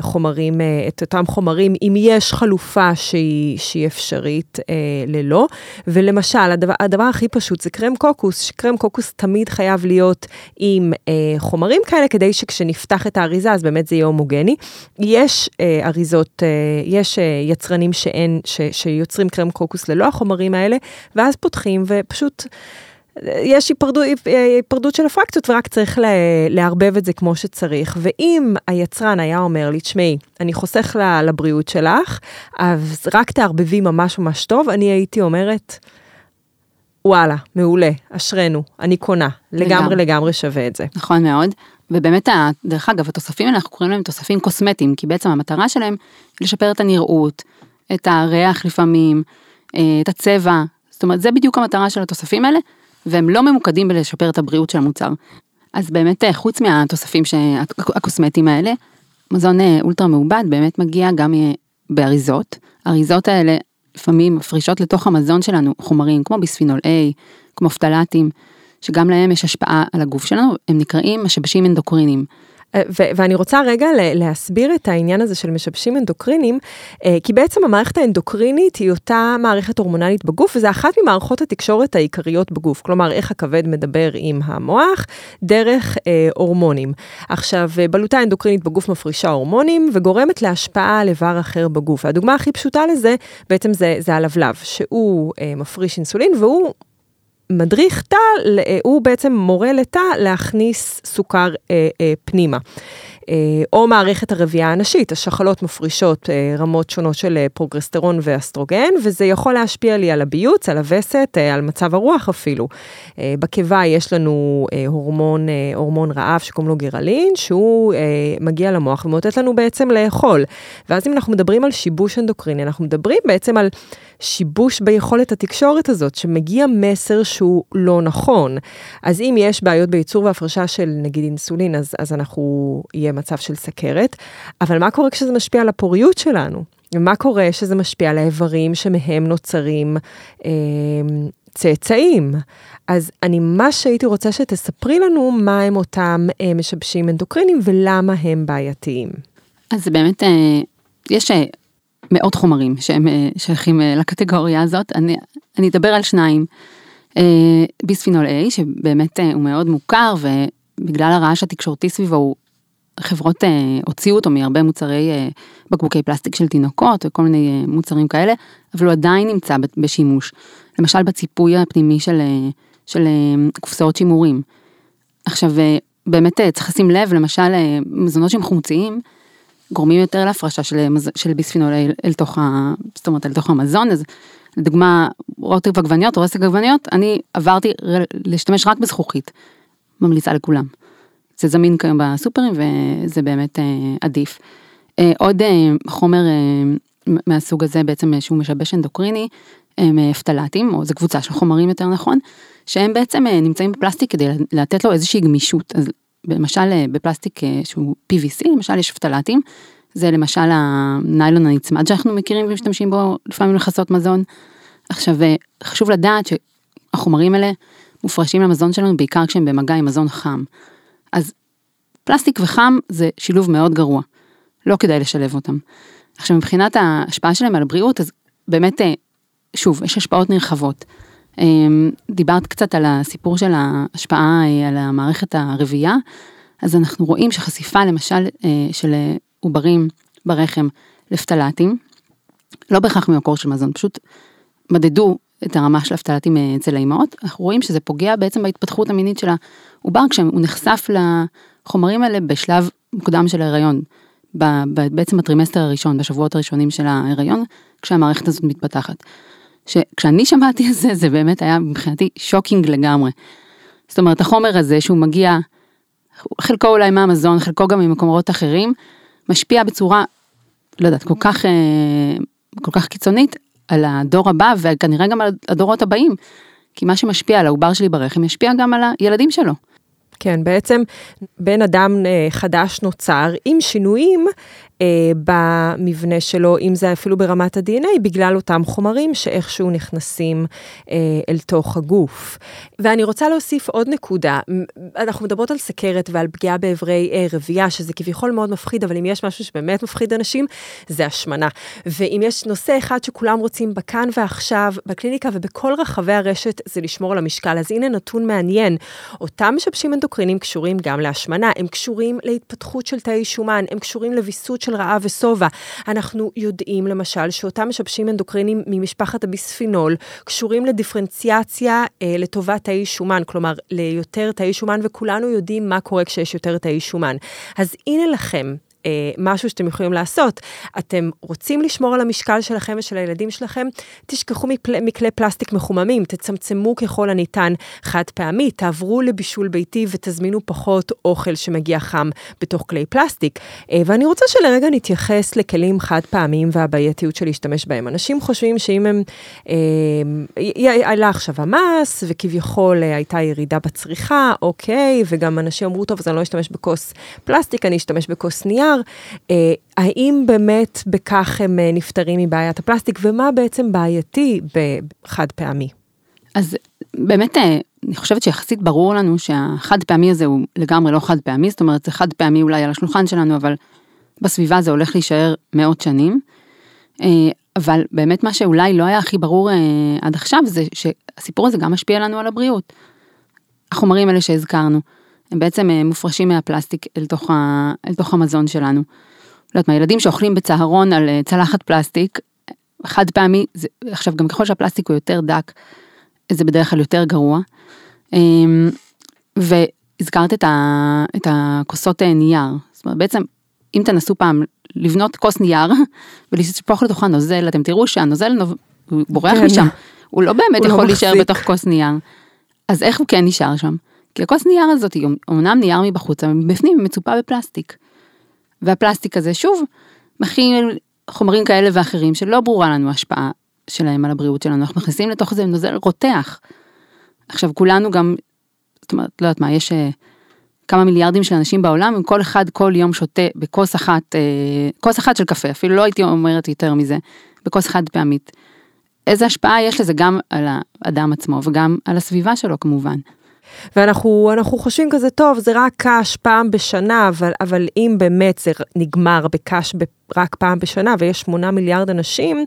חומרים, אה, את אותם חומרים, אם יש חלופה שהיא, שהיא אפשרית אה, ללא. ולמשל, הדבר, הדבר הכי פשוט זה קרם קוקוס, שקרם קוקוס תמיד חייב להיות עם אה, חומרים כאלה, כדי שכשנפ... נפתח את האריזה, אז באמת זה יהיה הומוגני. יש אה, אריזות, אה, יש אה, יצרנים שאין, ש, שיוצרים קרם קוקוס ללא החומרים האלה, ואז פותחים ופשוט... אה, יש היפרדות, אה, היפרדות של הפרקציות ורק צריך לערבב את זה כמו שצריך. ואם היצרן היה אומר לי, תשמעי, אני חוסך לבריאות שלך, אז רק תערבבי ממש ממש טוב, אני הייתי אומרת, וואלה, מעולה, אשרנו, אני קונה, לגמרי לגמרי שווה את זה. נכון מאוד. ובאמת, דרך אגב, התוספים האלה, אנחנו קוראים להם תוספים קוסמטיים, כי בעצם המטרה שלהם היא לשפר את הנראות, את הריח לפעמים, אה, את הצבע, זאת אומרת, זה בדיוק המטרה של התוספים האלה, והם לא ממוקדים בלשפר את הבריאות של המוצר. אז באמת, אה, חוץ מהתוספים הקוסמטיים האלה, מזון אה, אולטרה מעובד באמת מגיע גם באריזות. האריזות האלה לפעמים מפרישות לתוך המזון שלנו חומרים כמו ביספינול A, כמו פטלטים. שגם להם יש השפעה על הגוף שלנו, הם נקראים משבשים אנדוקרינים. אה, ו- ואני רוצה רגע להסביר את העניין הזה של משבשים אנדוקרינים, אה, כי בעצם המערכת האנדוקרינית היא אותה מערכת הורמונלית בגוף, וזה אחת ממערכות התקשורת העיקריות בגוף, כלומר איך הכבד מדבר עם המוח דרך אה, הורמונים. עכשיו, בלוטה אנדוקרינית בגוף מפרישה הורמונים וגורמת להשפעה על איבר אחר בגוף. והדוגמה הכי פשוטה לזה בעצם זה, זה הלבלב, שהוא אה, מפריש אינסולין והוא מדריך תא, אה, הוא בעצם מורה לתא להכניס סוכר אה, אה, פנימה. אה, או מערכת הרבייה הנשית, השחלות מפרישות אה, רמות שונות של אה, פרוגרסטרון ואסטרוגן, וזה יכול להשפיע לי על הביוץ, על הווסת, על מצב הרוח אפילו. בקיבה יש לנו הורמון, הורמון רעב שקוראים לו גרלין, שהוא מגיע למוח ומאותת לנו בעצם לאכול. ואז אם אנחנו מדברים על שיבוש אנדוקריני, אנחנו מדברים בעצם על שיבוש ביכולת התקשורת הזאת, שמגיע מסר שהוא לא נכון. אז אם יש בעיות בייצור והפרשה של נגיד אינסולין, אז, אז אנחנו, יהיה מצב של סכרת, אבל מה קורה כשזה משפיע על הפוריות שלנו? ומה קורה כשזה משפיע על האיברים שמהם נוצרים אה, צאצאים? אז אני ממש הייתי רוצה שתספרי לנו מה הם אותם אה, משבשים אנדוקרינים ולמה הם בעייתיים. אז באמת, אה, יש אה, מאות חומרים שהם אה, שייכים אה, לקטגוריה הזאת, אני, אני אדבר על שניים. אה, ביספינול A, שבאמת הוא מאוד מוכר ובגלל הרעש התקשורתי סביבו הוא חברות אה, הוציאו אותו מהרבה מוצרי אה, בקבוקי פלסטיק של תינוקות וכל מיני אה, מוצרים כאלה, אבל הוא עדיין נמצא בשימוש. למשל בציפוי הפנימי של, אה, של אה, קופסאות שימורים. עכשיו אה, באמת אה, צריך לשים לב, למשל אה, מזונות שהם חומציים, גורמים יותר להפרשה של, אה, של ביספינול אל, אל תוך, ה, זאת אומרת, אל תוך המזון, אז לדוגמה רוטב עגבניות או רסק עגבניות, אני עברתי להשתמש רק בזכוכית, ממליצה לכולם. זה זמין כיום בסופרים וזה באמת אה, עדיף. עוד חומר מהסוג הזה בעצם שהוא משבש אנדוקריני, הם פטלטים, או זו קבוצה של חומרים יותר נכון, שהם בעצם נמצאים בפלסטיק כדי לתת לו איזושהי גמישות. אז למשל בפלסטיק שהוא PVC, למשל יש פטלטים, זה למשל הניילון הנצמד שאנחנו מכירים ומשתמשים בו לפעמים לכסות מזון. עכשיו חשוב לדעת שהחומרים האלה מופרשים למזון שלנו בעיקר כשהם במגע עם מזון חם. אז פלסטיק וחם זה שילוב מאוד גרוע, לא כדאי לשלב אותם. עכשיו מבחינת ההשפעה שלהם על הבריאות אז באמת שוב יש השפעות נרחבות. דיברת קצת על הסיפור של ההשפעה על המערכת הרבייה, אז אנחנו רואים שחשיפה למשל של עוברים ברחם לפטלטים, לא בהכרח ממקור של מזון, פשוט מדדו את הרמה של הפטלטים אצל האימהות, אנחנו רואים שזה פוגע בעצם בהתפתחות המינית של העובר כשהוא נחשף לחומרים האלה בשלב מוקדם של ההיריון, בעצם בטרימסטר הראשון, בשבועות הראשונים של ההיריון, כשהמערכת הזאת מתפתחת. כשאני שמעתי על זה, זה באמת היה מבחינתי shocking לגמרי. זאת אומרת, החומר הזה שהוא מגיע, חלקו אולי מהמזון, חלקו גם ממקומות אחרים, משפיע בצורה, לא יודעת, כל כך, אה, כל כך קיצונית על הדור הבא וכנראה גם על הדורות הבאים. כי מה שמשפיע על העובר שלי ברחם ישפיע גם על הילדים שלו. כן, בעצם בן אדם אה, חדש נוצר עם שינויים במבנה שלו, אם זה אפילו ברמת ה-DNA, בגלל אותם חומרים שאיכשהו נכנסים אה, אל תוך הגוף. ואני רוצה להוסיף עוד נקודה, אנחנו מדברות על סכרת ועל פגיעה באיברי אה, רבייה, שזה כביכול מאוד מפחיד, אבל אם יש משהו שבאמת מפחיד אנשים, זה השמנה. ואם יש נושא אחד שכולם רוצים בכאן ועכשיו, בקליניקה ובכל רחבי הרשת, זה לשמור על המשקל. אז הנה נתון מעניין, אותם משבשים אנדוקרינים קשורים גם להשמנה, הם קשורים להתפתחות של תאי שומן, הם קשורים לוויסות של רעב ושובע. אנחנו יודעים למשל שאותם משבשים אנדוקרינים ממשפחת הביספינול קשורים לדיפרנציאציה אה, לטובת תאי שומן, כלומר ליותר תאי שומן, וכולנו יודעים מה קורה כשיש יותר תאי שומן. אז הנה לכם משהו שאתם יכולים לעשות. אתם רוצים לשמור על המשקל שלכם ושל הילדים שלכם, תשכחו מפל, מכלי פלסטיק מחוממים, תצמצמו ככל הניתן חד פעמי, תעברו לבישול ביתי ותזמינו פחות אוכל שמגיע חם בתוך כלי פלסטיק. אה, ואני רוצה שלרגע נתייחס לכלים חד פעמיים והבעייתיות של להשתמש בהם. אנשים חושבים שאם הם, אה, עלה עכשיו המס וכביכול אה, הייתה ירידה בצריכה, אוקיי, וגם אנשים אמרו, טוב, אז אני לא אשתמש בכוס פלסטיק, אני אשתמש בכוס נייר. אה, האם באמת בכך הם אה, נפטרים מבעיית הפלסטיק, ומה בעצם בעייתי בחד פעמי? אז באמת, אה, אני חושבת שיחסית ברור לנו שהחד פעמי הזה הוא לגמרי לא חד פעמי, זאת אומרת זה חד פעמי אולי על השולחן שלנו, אבל בסביבה זה הולך להישאר מאות שנים. אבל באמת מה שאולי לא היה הכי ברור עד עכשיו זה שהסיפור הזה גם משפיע לנו על הבריאות. החומרים האלה שהזכרנו. הם בעצם אה, מופרשים מהפלסטיק אל תוך, ה, אל תוך המזון שלנו. לא יודעת מה, ילדים שאוכלים בצהרון על אה, צלחת פלסטיק, חד פעמי, זה, עכשיו גם ככל שהפלסטיק הוא יותר דק, זה בדרך כלל יותר גרוע. אמ, והזכרת את, ה, את הכוסות אה, נייר, זאת אומרת בעצם אם תנסו פעם לקחת כוס נייר ולשפוך לתוכה נוזל, אתם תראו שהנוזל נוב... הוא בורח כן. משם, הוא לא באמת הוא לא יכול לא להישאר בתוך כוס נייר. אז איך הוא כן נשאר שם? כי הכוס נייר הזאת היא אומנם נייר מבחוץ, אבל בפנים היא מצופה בפלסטיק. והפלסטיק הזה שוב מכיל חומרים כאלה ואחרים שלא ברורה לנו ההשפעה שלהם על הבריאות שלנו, אנחנו מכניסים לתוך זה נוזל רותח. עכשיו כולנו גם, זאת אומרת, לא יודעת מה, יש אה, כמה מיליארדים של אנשים בעולם, אם כל אחד כל יום שותה בכוס אחת, אה, כוס אחת של קפה, אפילו לא הייתי אומרת יותר מזה, בכוס חד פעמית. איזה השפעה יש לזה גם על האדם עצמו וגם על הסביבה שלו כמובן. ואנחנו חושבים כזה, טוב, זה רק קש פעם בשנה, אבל, אבל אם באמת זה נגמר בקש רק פעם בשנה ויש שמונה מיליארד אנשים,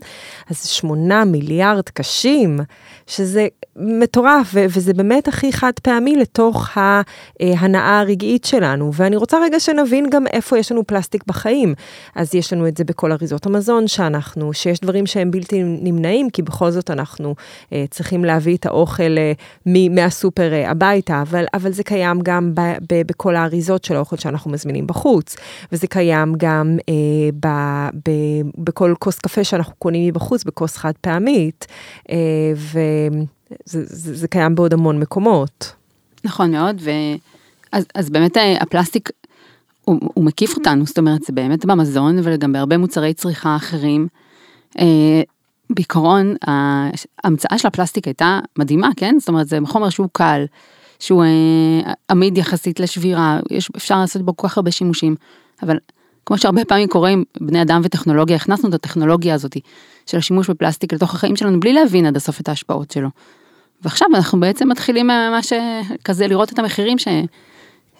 אז שמונה מיליארד קשים, שזה מטורף, ו- וזה באמת הכי חד פעמי לתוך ההנאה הרגעית שלנו. ואני רוצה רגע שנבין גם איפה יש לנו פלסטיק בחיים. אז יש לנו את זה בכל אריזות המזון שאנחנו, שיש דברים שהם בלתי נמנעים, כי בכל זאת אנחנו אה, צריכים להביא את האוכל אה, מ- מהסופר אה, הביתה, אבל, אבל זה קיים גם ב- ב- בכל האריזות של האוכל שאנחנו מזמינים בחוץ, וזה קיים גם אה, ב- בכל כוס קפה שאנחנו קונים מבחוץ, בכוס חד פעמית, אה, וזה זה, זה קיים בעוד המון מקומות. נכון מאוד, ואז אז באמת אה, הפלסטיק הוא, הוא מקיף אותנו, זאת אומרת, זה באמת במזון וגם בהרבה מוצרי צריכה אחרים. אה, בעיקרון, ההמצאה של הפלסטיק הייתה מדהימה, כן? זאת אומרת, זה חומר שהוא קל, שהוא עמיד יחסית לשבירה, יש, אפשר לעשות בו כל כך הרבה שימושים, אבל כמו שהרבה פעמים קורה עם בני אדם וטכנולוגיה, הכנסנו את הטכנולוגיה הזאת של השימוש בפלסטיק לתוך החיים שלנו בלי להבין עד הסוף את ההשפעות שלו. ועכשיו אנחנו בעצם מתחילים ממש כזה לראות את המחירים ש...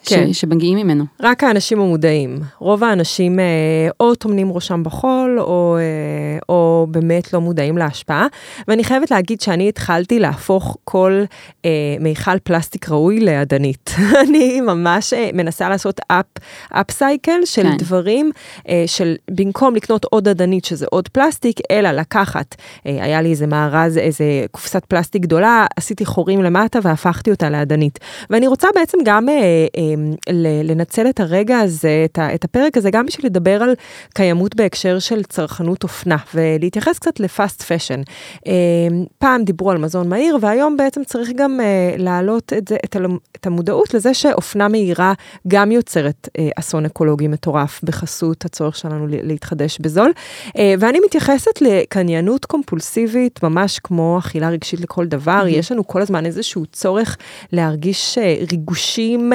כן. ש, שמגיעים ממנו. רק האנשים המודעים. רוב האנשים אה, או טומנים ראשם בחול, או, אה, או באמת לא מודעים להשפעה. ואני חייבת להגיד שאני התחלתי להפוך כל אה, מיכל פלסטיק ראוי לאדנית. אני ממש אה, מנסה לעשות אפ, אפסייקל של כן. דברים, אה, של במקום לקנות עוד אדנית, שזה עוד פלסטיק, אלא לקחת, אה, היה לי איזה מארז, איזה קופסת פלסטיק גדולה, עשיתי חורים למטה והפכתי אותה לאדנית. ואני רוצה בעצם גם... אה, אה, לנצל את הרגע הזה, את הפרק הזה, גם בשביל לדבר על קיימות בהקשר של צרכנות אופנה, ולהתייחס קצת ל fast fashion. פעם דיברו על מזון מהיר, והיום בעצם צריך גם אה, להעלות את, זה, את, המודעות לזה שאופנה מהירה גם יוצרת אה, אסון אקולוגי מטורף בחסות הצורך שלנו להתחדש בזול. אה, ואני מתייחסת לקניינות קומפולסיבית, ממש כמו אכילה רגשית לכל דבר. Mm-hmm. יש לנו כל הזמן איזשהו צורך להרגיש ריגושים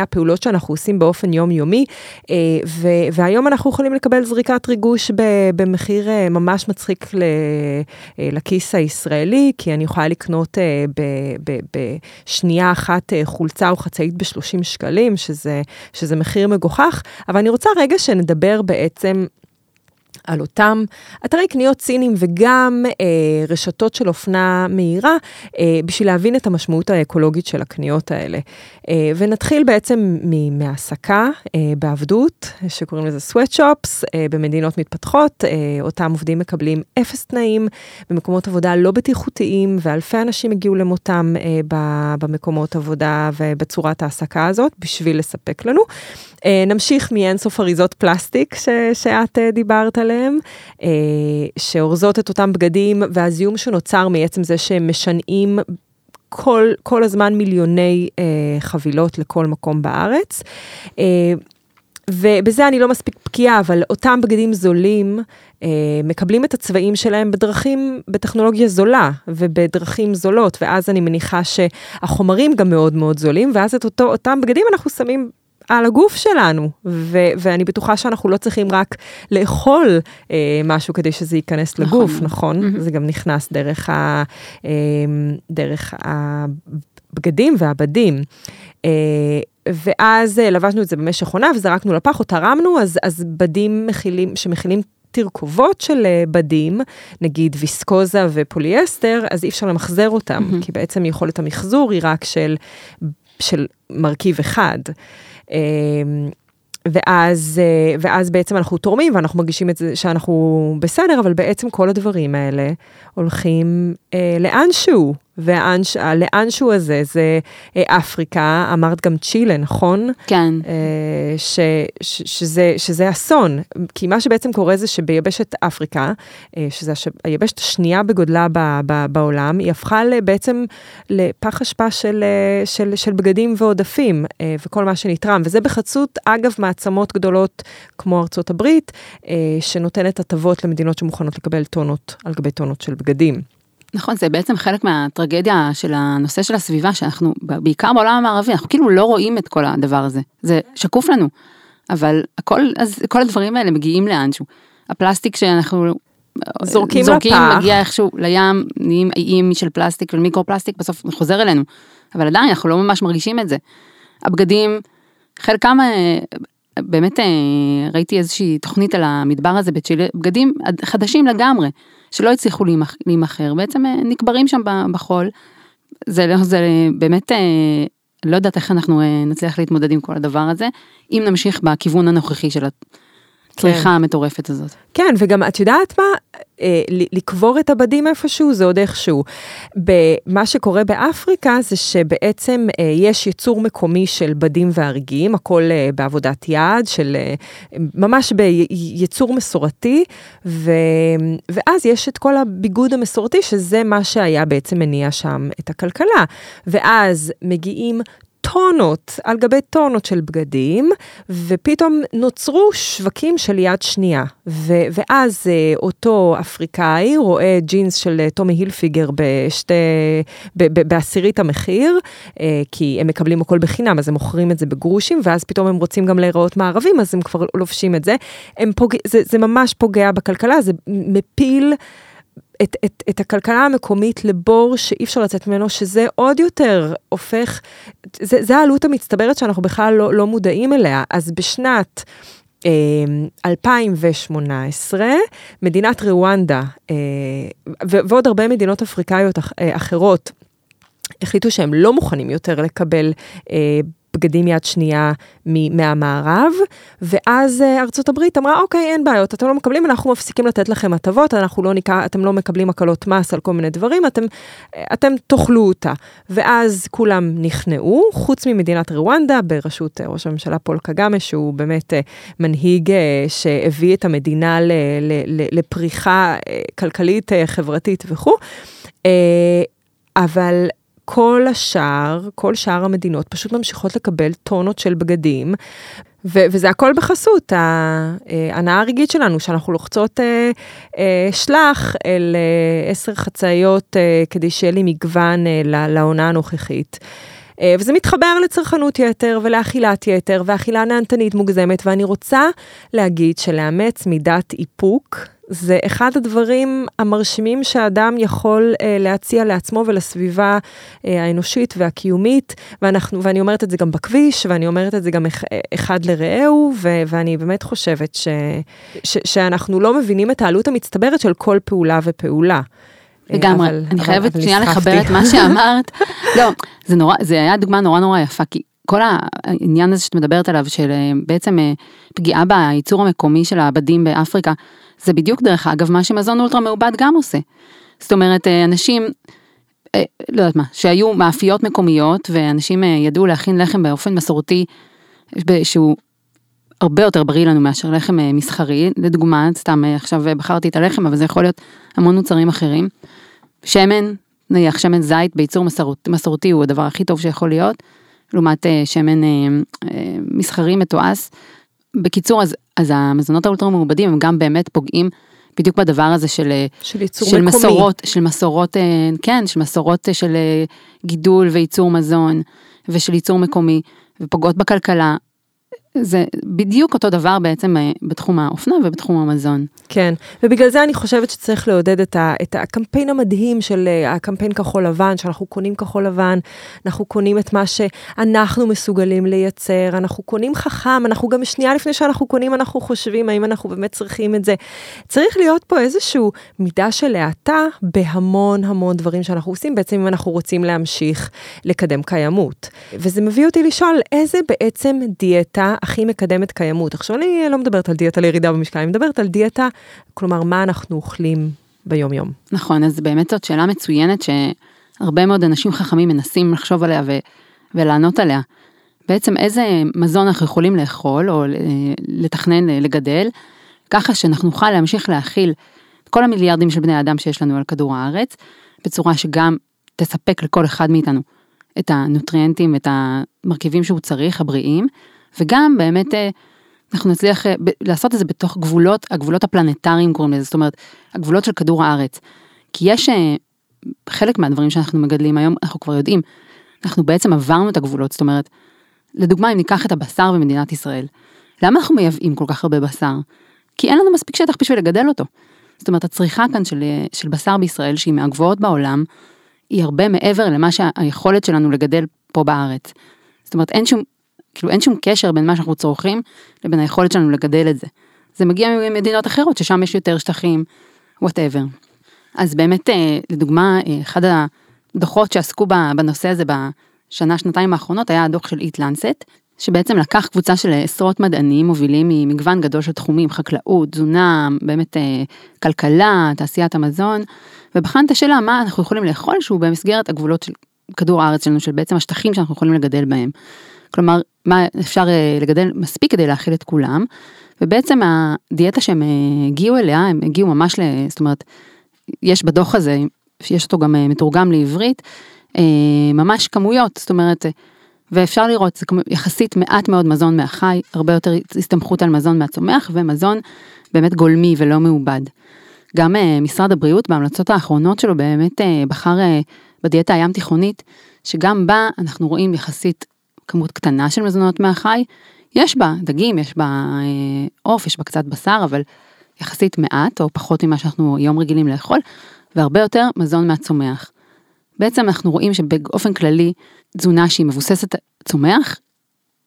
מהפעולות שאנחנו עושים באופן יומיומי, אה, והיום אנחנו יכולים לקבל זריקת ריגוש במחיר אה, ממש מצחיק אה, לכיס הישראלי, כי אני יכולה לקנות בשנייה אחת חולצה או חצאית ב-30 שקלים, שזה, שזה מחיר מגוחך, אבל אני רוצה רגע שנדבר בעצם על אותם אתרי קניות ציניים וגם אה, רשתות של אופנה מהירה, אה, בשביל להבין את המשמעות האקולוגית של הקניות האלה. אה, ונתחיל בעצם מהעסקה אה, בעבדות, שקוראים לזה sweatshops, אה, במדינות מתפתחות, אה, אותם עובדים מקבלים אפס תנאים, במקומות עבודה לא בטיחותיים, ואלפי אנשים הגיעו למותם אה, במקומות עבודה ובצורת ההעסקה הזאת, בשביל לספק לנו. אה, נמשיך מאינסוף אריזות פלסטיק ש, שאת אה, דיברת עליהם, אה, שאורזות את אותם בגדים, והזיהום שנוצר מעצם זה שהם משנעים כל, כל הזמן מיליוני חבילות לכל מקום בארץ. ובזה אני לא מספיק בקיאה, אבל אותם בגדים זולים אה, מקבלים את הצבעים שלהם בדרכים, בטכנולוגיה זולה ובדרכים זולות, ואז אני מניחה שהחומרים גם מאוד מאוד זולים, ואז את אותו, אותם בגדים אנחנו שמים על הגוף שלנו, ו- ואני בטוחה שאנחנו לא צריכים רק לאכול אה, משהו כדי שזה ייכנס נכון. לגוף, נכון? Mm-hmm. זה גם נכנס דרך, ה, אה, דרך הבגדים והבדים. אה, ואז אה, לבשנו את זה במשך עונה וזרקנו לפח או תרמנו, אז, אז בדים מכילים, שמכילים תרכובות של אה, בדים, נגיד ויסקוזה ופוליאסטר, אז אי אפשר למחזר אותם, mm-hmm. כי בעצם יכולת המחזור היא רק של, של מרכיב אחד. אמ, ואז, אה, ואז בעצם אנחנו תורמים ואנחנו מרגישים את זה שאנחנו בסדר, אבל בעצם כל הדברים האלה הולכים אה, לאנשהו. והלאנשהו הזה זה אה, אפריקה, אמרת גם צ'ילה, נכון? כן. אה, ש, ש, שזה, שזה אסון, כי מה שבעצם קורה זה שביבשת אפריקה, אה, שזו היבשת השנייה בגודלה ב, ב, בעולם, היא הפכה בעצם לפח אשפה של, של, של בגדים ועודפים, וכל מה שנתרם, וזה בחצות, אגב, מעצמות גדולות כמו ארצות הברית, שנותנת הטבות למדינות שמוכנות לקבל טונות על גבי טונות של בגדים. נכון, זה בעצם חלק מהטרגדיה של הנושא של הסביבה, שאנחנו, בעיקר בעולם המערבי, אנחנו כאילו לא רואים את כל הדבר הזה. זה שקוף לנו, אבל הכל, אז כל הדברים האלה מגיעים לאנשהו. הפלסטיק שאנחנו זורקים, זורקים לפח. מגיע איכשהו לים, נהיים איים של פלסטיק ומיקרו פלסטיק, בסוף חוזר אלינו. אבל עדיין אנחנו לא ממש מרגישים את זה. הבגדים, חלקם, אה, באמת אה, ראיתי איזושהי תוכנית על המדבר הזה בצ'ילה, בגדים חדשים לגמרי. שלא הצליחו להימכר, בעצם אה, נקברים שם בחול. זה, לא, זה באמת, אה, לא יודעת איך אנחנו נצליח להתמודד עם כל הדבר הזה, אם נמשיך בכיוון הנוכחי של הצריכה כן. המטורפת הזאת. כן, וגם את יודעת מה? אה, לקבור את הבדים איפשהו זה עוד איכשהו. מה שקורה באפריקה זה שבעצם אה, יש ייצור מקומי של בדים והרגים, הכל אה, בעבודת יד, של ממש בייצור מסורתי, ו, ואז יש את כל הביגוד המסורתי, שזה מה שהיה בעצם מניע שם את הכלכלה. ואז מגיעים טונות על גבי טונות של בגדים, ופתאום נוצרו שווקים של יד שנייה. ו- ואז אה, אותו אפריקאי רואה ג'ינס של אה, טומי הילפיגר בשתי, ב- ב- בעשירית המחיר, אה, כי הם מקבלים הכל בחינם, אז הם מוכרים את זה בגרושים, ואז פתאום הם רוצים גם להיראות מערבים, אז הם כבר לובשים את זה. פוג... זה, זה ממש פוגע בכלכלה, זה מפיל... את, את, את הכלכלה המקומית לבור שאי אפשר לצאת ממנו, שזה עוד יותר הופך, זה, זה העלות המצטברת שאנחנו בכלל לא, לא מודעים אליה. אז בשנת... 2018, אמ, מדינת רואנדה אה, ועוד הרבה מדינות אפריקאיות אה, אחרות החליטו שהם לא מוכנים יותר לקבל אה, בגדים יד שנייה מהמערב, ואז אה, ארצות הברית אמרה, אוקיי, אין בעיות, אתם לא מקבלים, אנחנו מפסיקים לתת לכם הטבות, אנחנו לא ניקח, אתם לא מקבלים הקלות מס על כל מיני דברים, אתם, אה, אתם תאכלו אותה. ואז כולם נכנעו, חוץ ממדינת רואנדה, בראשות אה, ראש הממשלה פול קגאמה, שהוא באמת מנהיג שהביא את המדינה ל, ל, ל, לפריחה כלכלית, חברתית וכו'. אבל כל השאר, כל שאר המדינות פשוט ממשיכות לקבל טונות של בגדים, ו- וזה הכל בחסות ההנאה אה, הרגעית שלנו, שאנחנו לוחצות אה, אה, שלח אל אה, עשר חצאיות אה, כדי שיהיה לי מגוון אה, לעונה הנוכחית. אה, וזה מתחבר לצרכנות יתר ולאכילת יתר ואכילה נהנתנית מוגזמת, ואני רוצה להגיד שלאמץ מידת איפוק זה אחד הדברים המרשימים שאדם יכול אה, להציע לעצמו ולסביבה אה, האנושית והקיומית, ואנחנו, ואני אומרת את זה גם בכביש, ואני אומרת את זה גם אחד לרעהו, ו, ואני באמת חושבת ש, ש, שאנחנו לא מבינים את העלות המצטברת של כל פעולה ופעולה. לגמרי, אבל, אני אבל, חייבת שנייה לחבר את מה שאמרת. לא, זה נורא, זה היה דוגמה נורא נורא יפה, כי כל העניין הזה שאת מדברת עליו, של אה, בעצם אה, פגיעה בייצור המקומי של העבדים באפריקה, זה בדיוק דרך אגב מה שמזון אולטרה מעובד גם עושה. זאת אומרת, אה, אנשים, לא יודעת מה, שהיו מאפיות מקומיות, ואנשים ידעו להכין לחם באופן מסורתי, שהוא הרבה יותר בריא לנו מאשר לחם מסחרי, לדוגמה, סתם עכשיו בחרתי את הלחם, אבל זה יכול להיות המון מוצרים אחרים. שמן, נניח שמן זית בייצור מסורת, מסורתי הוא הדבר הכי טוב שיכול להיות. לעומת אה, שמן אה, אה, מסחרי מתועש. בקיצור, אז, אז המזונות האולטרה מעובדים הם גם באמת פוגעים בדיוק בדבר הזה של, של ייצור של מקומי. מסורות, של מסורות, כן, של מסורות של גידול וייצור מזון ושל ייצור מקומי ופוגעות בכלכלה. זה בדיוק אותו דבר בעצם אה, בתחום האופנה ובתחום המזון. כן, ובגלל זה אני חושבת שצריך לעודד את, ה, את הקמפיין המדהים של אה, הקמפיין כחול לבן, שאנחנו קונים כחול לבן, אנחנו קונים את מה שאנחנו מסוגלים לייצר, אנחנו קונים חכם, אנחנו גם שנייה לפני שאנחנו קונים, אנחנו חושבים האם אנחנו באמת צריכים את זה. צריך להיות פה איזשהו מידה של האטה בהמון המון דברים שאנחנו עושים, בעצם אם אנחנו רוצים להמשיך לקדם קיימות. וזה מביא אותי לשאול איזה בעצם דיאטה הכי מקדמת קיימות. עכשיו, אני לא מדברת על דיאטה לירידה במשקל, אני מדברת על דיאטה, כלומר, מה אנחנו אוכלים ביום-יום. נכון, אז באמת זאת שאלה מצוינת שהרבה מאוד אנשים חכמים מנסים לחשוב עליה ו- ולענות עליה. בעצם איזה מזון אנחנו יכולים לאכול או לתכנן לגדל, ככה שאנחנו נוכל להמשיך להכיל כל המיליארדים של בני אדם שיש לנו על כדור הארץ, בצורה שגם תספק לכל אחד מאיתנו את הנוטריאנטים, את המרכיבים שהוא צריך, הבריאים, וגם באמת אה, אנחנו נצליח אה, לעשות את זה בתוך גבולות, הגבולות הפלנטריים קוראים לזה, זאת אומרת, הגבולות של כדור הארץ. כי יש אה, חלק מהדברים שאנחנו מגדלים היום, אנחנו כבר יודעים, אנחנו בעצם עברנו את הגבולות, זאת אומרת, לדוגמה, אם ניקח את הבשר במדינת ישראל, למה אנחנו מייבאים כל כך הרבה בשר? כי אין לנו מספיק שטח בשביל לגדל אותו. זאת אומרת, הצריכה כאן של, של בשר בישראל, שהיא מהגבוהות בעולם, היא הרבה מעבר למה שהיכולת שלנו לגדל פה בארץ. זאת אומרת, אין שום, כאילו אין שום קשר בין מה שאנחנו צורכים לבין היכולת שלנו לגדל את זה. זה מגיע ממדינות אחרות ששם יש יותר שטחים, וואטאבר. אז באמת, אה, לדוגמה, אה, אחד הדוחות שעסקו בנושא הזה בשנה, שנתיים האחרונות, היה הדוח של איט לנסט, שבעצם לקח קבוצה של עשרות מדענים מובילים ממגוון גדול של תחומים, חקלאות, תזונה, באמת אה, כלכלה, תעשיית המזון, ובחן את השאלה מה אנחנו יכולים לאכול שהוא במסגרת הגבולות של כדור הארץ שלנו, של בעצם השטחים שאנחנו יכולים לגדל בהם. כלומר, מה אפשר אה, לגדל מספיק כדי להאכיל את כולם, ובעצם הדיאטה שהם אה, הגיעו אליה, הם הגיעו ממש ל... זאת אומרת, יש בדוח הזה, יש אותו גם אה, מתורגם לעברית, ממש כמויות, זאת אומרת, ואפשר לראות, זה יחסית מעט מאוד מזון מהחי, הרבה יותר הסתמכות על מזון מהצומח, ומזון באמת גולמי ולא מעובד. גם משרד הבריאות בהמלצות האחרונות שלו באמת בחר בדיאטה הים תיכונית, שגם בה אנחנו רואים יחסית כמות קטנה של מזונות מהחי, יש בה דגים, יש בה עוף, uh, יש בה קצת בשר, אבל יחסית מעט, או פחות ממה שאנחנו היום רגילים לאכול, והרבה יותר מזון מהצומח. בעצם אנחנו רואים שבאופן כללי תזונה שהיא מבוססת צומח,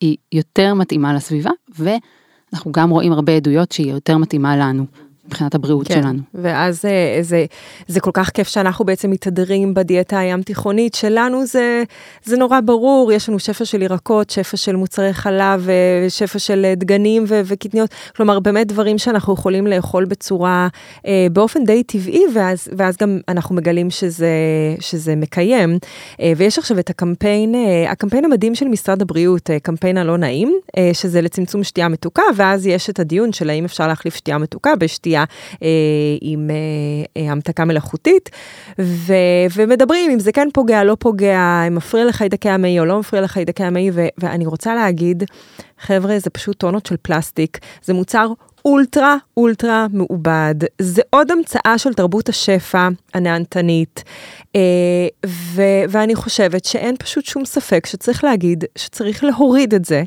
היא יותר מתאימה לסביבה, ואנחנו גם רואים הרבה עדויות שהיא יותר מתאימה לנו. מבחינת הבריאות כן, שלנו. ואז אה, זה, זה כל כך כיף שאנחנו בעצם מתהדרים בדיאטה הים תיכונית שלנו, זה, זה נורא ברור, יש לנו שפע של ירקות, שפע של מוצרי חלב, אה, שפע של אה, דגנים ו- וקטניות, כלומר באמת דברים שאנחנו יכולים לאכול בצורה, אה, באופן די טבעי, ואז, ואז גם אנחנו מגלים שזה, שזה מקיים. אה, ויש עכשיו את הקמפיין, אה, הקמפיין המדהים של משרד הבריאות, אה, קמפיין הלא נעים, אה, שזה לצמצום שתייה מתוקה, ואז יש את הדיון של האם אפשר להחליף שתייה מתוקה בשתייה. שתייה אה, עם אה, אה, המתקה מלאכותית, ו, ומדברים אם זה כן פוגע, לא פוגע, אם מפריע לחיידקי המעי או לא מפריע לחיידקי המעי, ואני רוצה להגיד, חבר'ה, זה פשוט טונות של פלסטיק, זה מוצר אולטרה אולטרה מעובד. זה עוד המצאה של תרבות השפע הנהנתנית, אה, ו- ואני חושבת שאין פשוט שום ספק שצריך להגיד שצריך להוריד את זה.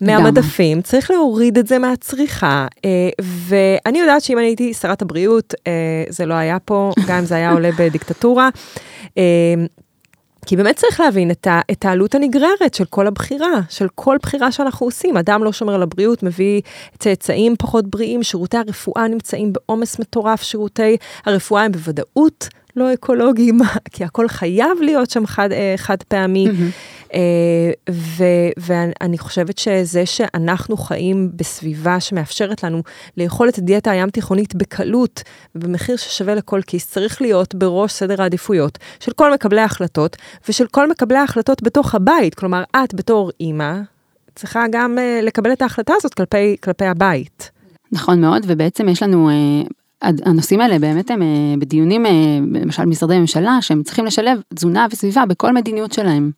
מהמדפים, צריך להוריד את זה מהצריכה, אה, ואני יודעת שאם אני הייתי שרת הבריאות, אה, זה לא היה פה, גם אם זה היה עולה בדיקטטורה. אה, כי באמת צריך להבין את, ה, את העלות הנגררת של כל הבחירה, של כל בחירה שאנחנו עושים. אדם לא שומר על הבריאות, מביא צאצאים פחות בריאים, שירותי הרפואה נמצאים בעומס מטורף, שירותי הרפואה הם בוודאות לא אקולוגיים, כי הכל חייב להיות שם חד, חד פעמי. Mm-hmm. אה, ואני חושבת שזה שאנחנו חיים בסביבה שמאפשרת לנו לאכול את הדיאטה הים תיכונית בקלות ובמחיר ששווה לכל כיס, צריך להיות בראש סדר העדיפויות של כל מקבלי ההחלטות ושל כל מקבלי ההחלטות בתוך הבית. כלומר, את בתור אימא צריכה גם אה, לקבל את ההחלטה הזאת כלפי, כלפי הבית. נכון מאוד, ובעצם יש לנו אה, הנושאים האלה באמת הם אה, בדיונים, אה, למשל משרדי ממשלה, שהם צריכים לשלב תזונה וסביבה בכל מדיניות שלהם.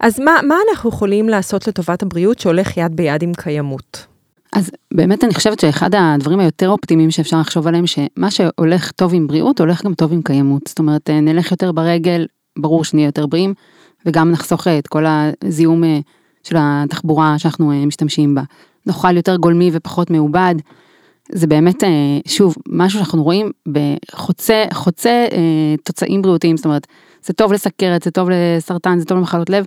אז מה, מה אנחנו יכולים לעשות לטובת הבריאות שהולך יד ביד עם קיימות? אז באמת אני חושבת שאחד הדברים היותר אופטימיים שאפשר לחשוב עליהם, שמה שהולך טוב עם בריאות, הולך גם טוב עם קיימות. זאת אומרת, אה, נלך יותר ברגל, ברור שנהיה יותר בריאים, וגם נחסוך את כל הזיהום של התחבורה שאנחנו משתמשים בה. נאכל יותר גולמי ופחות מעובד. זה באמת, אה, שוב, משהו שאנחנו רואים בחוצה חוצה אה, תוצאים בריאותיים, זאת אומרת, זה טוב לסכרת, זה טוב לסרטן, זה טוב למחלות לב.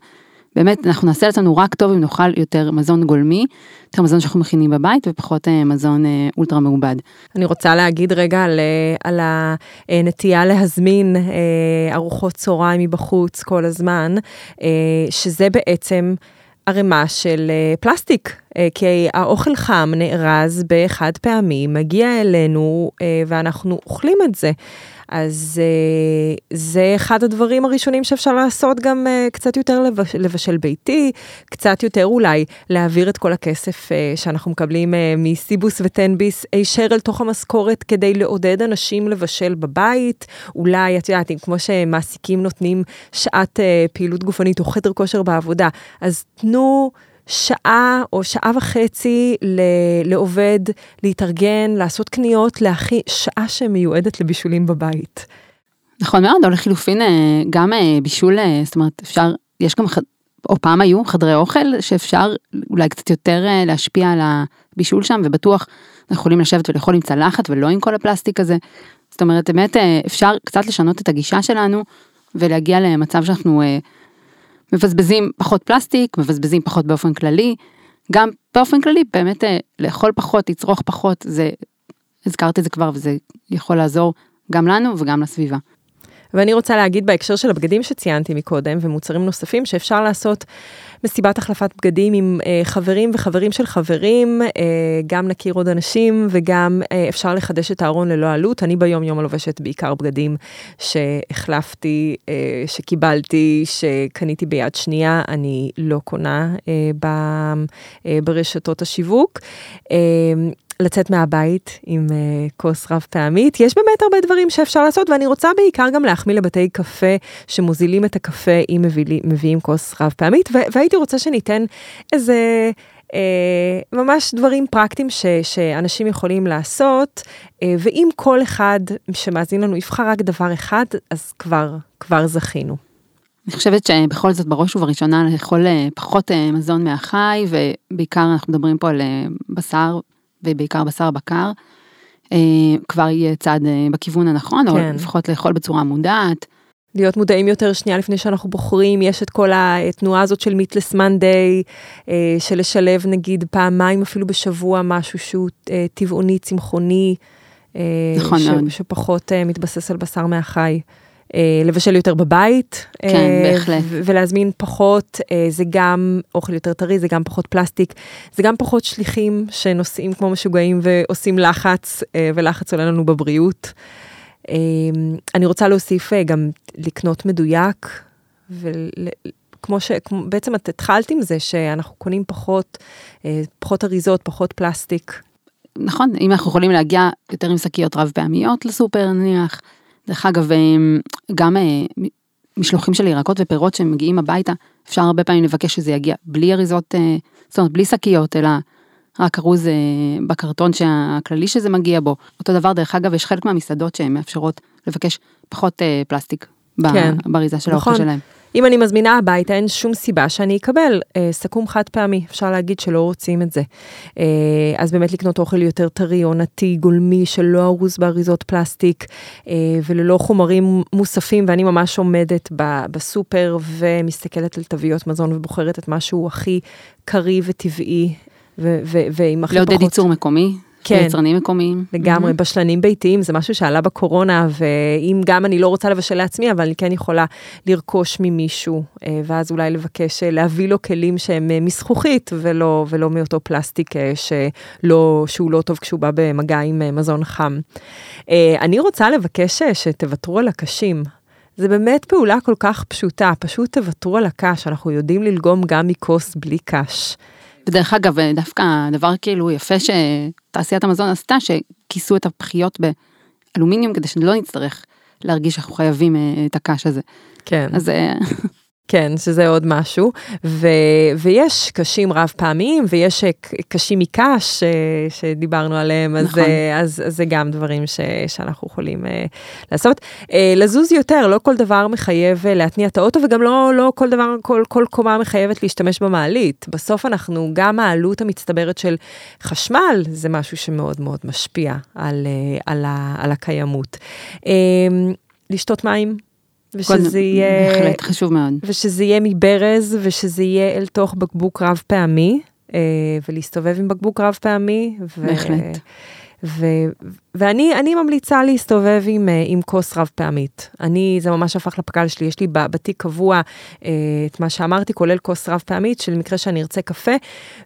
באמת, אנחנו נעשה לעצמנו רק טוב אם נאכל יותר מזון גולמי, יותר מזון שאנחנו מכינים בבית ופחות אה, מזון אולטרה מעובד. אני רוצה להגיד רגע על, על הנטייה להזמין ארוחות צהריים מבחוץ כל הזמן, שזה בעצם... ערימה של uh, פלסטיק, uh, כי האוכל חם נארז בחד פעמי, מגיע אלינו uh, ואנחנו אוכלים את זה. אז uh, זה אחד הדברים הראשונים שאפשר לעשות גם uh, קצת יותר לבש, לבשל ביתי, קצת יותר אולי להעביר את כל הכסף uh, שאנחנו מקבלים מסיבוס וטנביס הישר אל תוך המשכורת כדי לעודד אנשים לבשל בבית. אולי, את יודעת, כמו שמעסיקים נותנים שעת פעילות גופנית או חדר כושר בעבודה, אז תנו... שעה או שעה וחצי לעובד להתארגן, לעשות קניות, להכין שעה שמיועדת לבישולים בבית. נכון מאוד, או לחילופין אה, גם אה, בישול, אה, זאת אומרת אפשר, יש גם, או פעם היו חדרי אוכל שאפשר אולי קצת יותר להשפיע על הבישול שם, ובטוח יכולים לשבת ולאכול עם צלחת ולא עם כל הפלסטיק הזה. זאת אומרת באמת אפשר קצת לשנות את הגישה שלנו ולהגיע למצב שאנחנו מבזבזים פחות פלסטיק, מבזבזים פחות באופן כללי, גם באופן כללי באמת אה, לאכול פחות, לצרוך פחות, זה, הזכרת את זה כבר וזה יכול לעזור גם לנו וגם לסביבה. ואני רוצה להגיד בהקשר של הבגדים שציינתי מקודם ומוצרים נוספים שאפשר לעשות מסיבת החלפת בגדים עם אה, חברים וחברים של חברים, אה, גם נכיר עוד אנשים וגם אה, אפשר לחדש את הארון ללא עלות. אני ביום יום לובשת בעיקר בגדים שהחלפתי, אה, שקיבלתי, שקניתי ביד שנייה, אני לא קונה אה, ב, אה, ברשתות השיווק. אה, לצאת מהבית עם uh, כוס רב פעמית. יש באמת הרבה דברים שאפשר לעשות, ואני רוצה בעיקר גם להחמיא לבתי קפה שמוזילים את הקפה אם מביא, מביאים כוס רב פעמית, והייתי רוצה שניתן איזה... Uh, ממש דברים פרקטיים ש, שאנשים יכולים לעשות, uh, ואם כל אחד שמאזין לנו יבחר רק דבר אחד, אז כבר, כבר זכינו. אני חושבת שבכל זאת בראש ובראשונה לאכול פחות מזון מהחי, ובעיקר אנחנו מדברים פה על בשר ובעיקר בשר בקר, אה, כבר יהיה צעד אה, בכיוון הנכון, כן. או לפחות לאכול בצורה מודעת. להיות מודעים יותר שנייה לפני שאנחנו בוחרים, יש את כל התנועה הזאת של מיטלס מנדיי, אה, של לשלב נגיד פעמיים אפילו בשבוע משהו שהוא טבעוני, צמחוני, נכון ש, מאוד. שפחות מתבסס על בשר מהחי. אה, לבשל יותר בבית. כן, אה, בהחלט. ולהזמין פחות, אה, זה גם אוכל יותר טרי, זה גם פחות פלסטיק, זה גם פחות שליחים שנוסעים כמו משוגעים ועושים לחץ, ולחץ עולה לנו בבריאות. אני רוצה להוסיף גם לקנות מדויק, וכמו ש... בעצם את התחלת עם זה שאנחנו קונים פחות, פחות אריזות, פחות פלסטיק. נכון, אם אנחנו יכולים להגיע יותר עם שקיות רב פעמיות לסופר נניח, דרך אגב, גם אה, משלוחים של ירקות ופירות שמגיעים הביתה, אפשר הרבה פעמים לבקש שזה יגיע בלי אריזות, אה, זאת אומרת בלי שקיות, אלא רק ארוז אה, בקרטון הכללי שזה מגיע בו. אותו דבר, דרך אגב, יש חלק מהמסעדות שהן מאפשרות לבקש פחות פלסטיק כן, באריזה של נכון. האוכל שלהם. אם אני מזמינה הביתה, אין שום סיבה שאני אקבל אה, סכו"ם חד פעמי, אפשר להגיד שלא רוצים את זה. אה, אז באמת לקנות אוכל יותר טרי, עונתי, גולמי, שלא ארוז באריזות פלסטיק, אה, וללא חומרים מוספים, ואני ממש עומדת ב, בסופר ומסתכלת על תוויות מזון ובוחרת את מה שהוא הכי קריא וטבעי, ועם הכי פחות... לעודד ייצור מקומי. כן. יצרנים מקומיים. לגמרי, mm-hmm. בשלנים ביתיים זה משהו שעלה בקורונה, ואם גם אני לא רוצה לבשל לעצמי, אבל אני כן יכולה לרכוש ממישהו, אה, ואז אולי לבקש אה, להביא לו כלים שהם אה, מזכוכית, ולא, ולא מאותו פלסטיק שלא, שהוא לא טוב כשהוא בא במגע עם מזון חם. אני רוצה לבקש שתוותרו על הקשים. זה באמת פעולה כל כך פשוטה, פשוט תוותרו על הקש, אנחנו יודעים ללגום גם מכוס בלי קש. ודרך אגב, דווקא דבר כאילו יפה שתעשיית המזון עשתה, שכיסו את הפחיות באלומיניום כדי שלא נצטרך להרגיש שאנחנו חייבים אה, את הקש הזה. כן. אז אה, כן, שזה עוד משהו. ו, ויש קשים רב פעמיים, ויש אה, קשים מקש אה, שדיברנו עליהם, אז, נכון. אה, אז, אז זה גם דברים ש, שאנחנו יכולים uh, לעשות. Uh, לזוז יותר, לא כל דבר מחייב להתניע את האוטו, וגם לא, לא כל דבר, כל, כל קומה מחייבת להשתמש במעלית. בסוף אנחנו, גם העלות המצטברת של חשמל, זה משהו שמאוד מאוד משפיע על, uh, על, ה, על הקיימות. Uh, לשתות מים. ושזה יהיה... בהחלט חשוב מאוד. ושזה יהיה מברז, ושזה יהיה אל תוך בקבוק רב פעמי, אה, ולהסתובב עם בקבוק רב פעמי. ו... בהחלט. ו, ואני אני ממליצה להסתובב עם, אה, עם כוס רב פעמית. אני, זה ממש הפך לפקל שלי, יש לי בתיק קבוע אה, את מה שאמרתי, כולל כוס רב פעמית, של מקרה שאני ארצה קפה.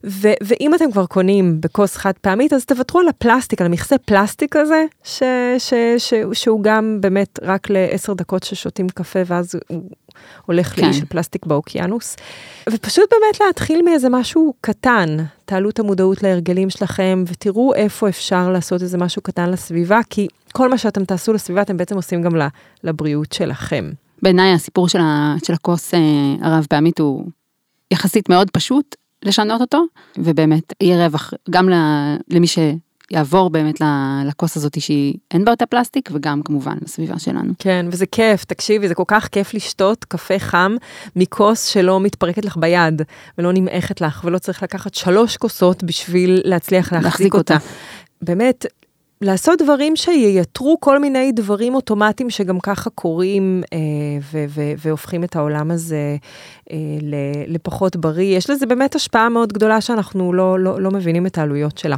ו, ואם אתם כבר קונים בכוס חד פעמית, אז תוותרו על הפלסטיק, על המכסה פלסטיק הזה, ש, ש, ש, שהוא גם באמת רק לעשר דקות ששותים קפה, ואז הוא הולך כן. לאיש של פלסטיק באוקיינוס. ופשוט באמת להתחיל מאיזה משהו קטן, תעלו את המודעות להרגלים שלכם ותראו איפה אפשר לעשות איזה משהו קטן לסביבה, כי כל מה שאתם תעשו לסביבה אתם בעצם עושים גם לבריאות שלכם. בעיניי הסיפור של, ה, של הכוס אה, הרב פעמית הוא יחסית מאוד פשוט לשנות אותו, ובאמת יהיה רווח גם למי. יעבור באמת לכוס הזאת שהיא אין בה אותה פלסטיק וגם כמובן לסביבה שלנו. כן וזה כיף תקשיבי זה כל כך כיף לשתות קפה חם מכוס שלא מתפרקת לך ביד ולא נמעכת לך ולא צריך לקחת שלוש כוסות בשביל להצליח להחזיק, להחזיק אותה. אותה. באמת לעשות דברים שייתרו כל מיני דברים אוטומטיים שגם ככה קורים אה, ו- ו- והופכים את העולם הזה לפחות בריא. יש לזה באמת השפעה מאוד גדולה שאנחנו לא, לא, לא מבינים את העלויות שלה.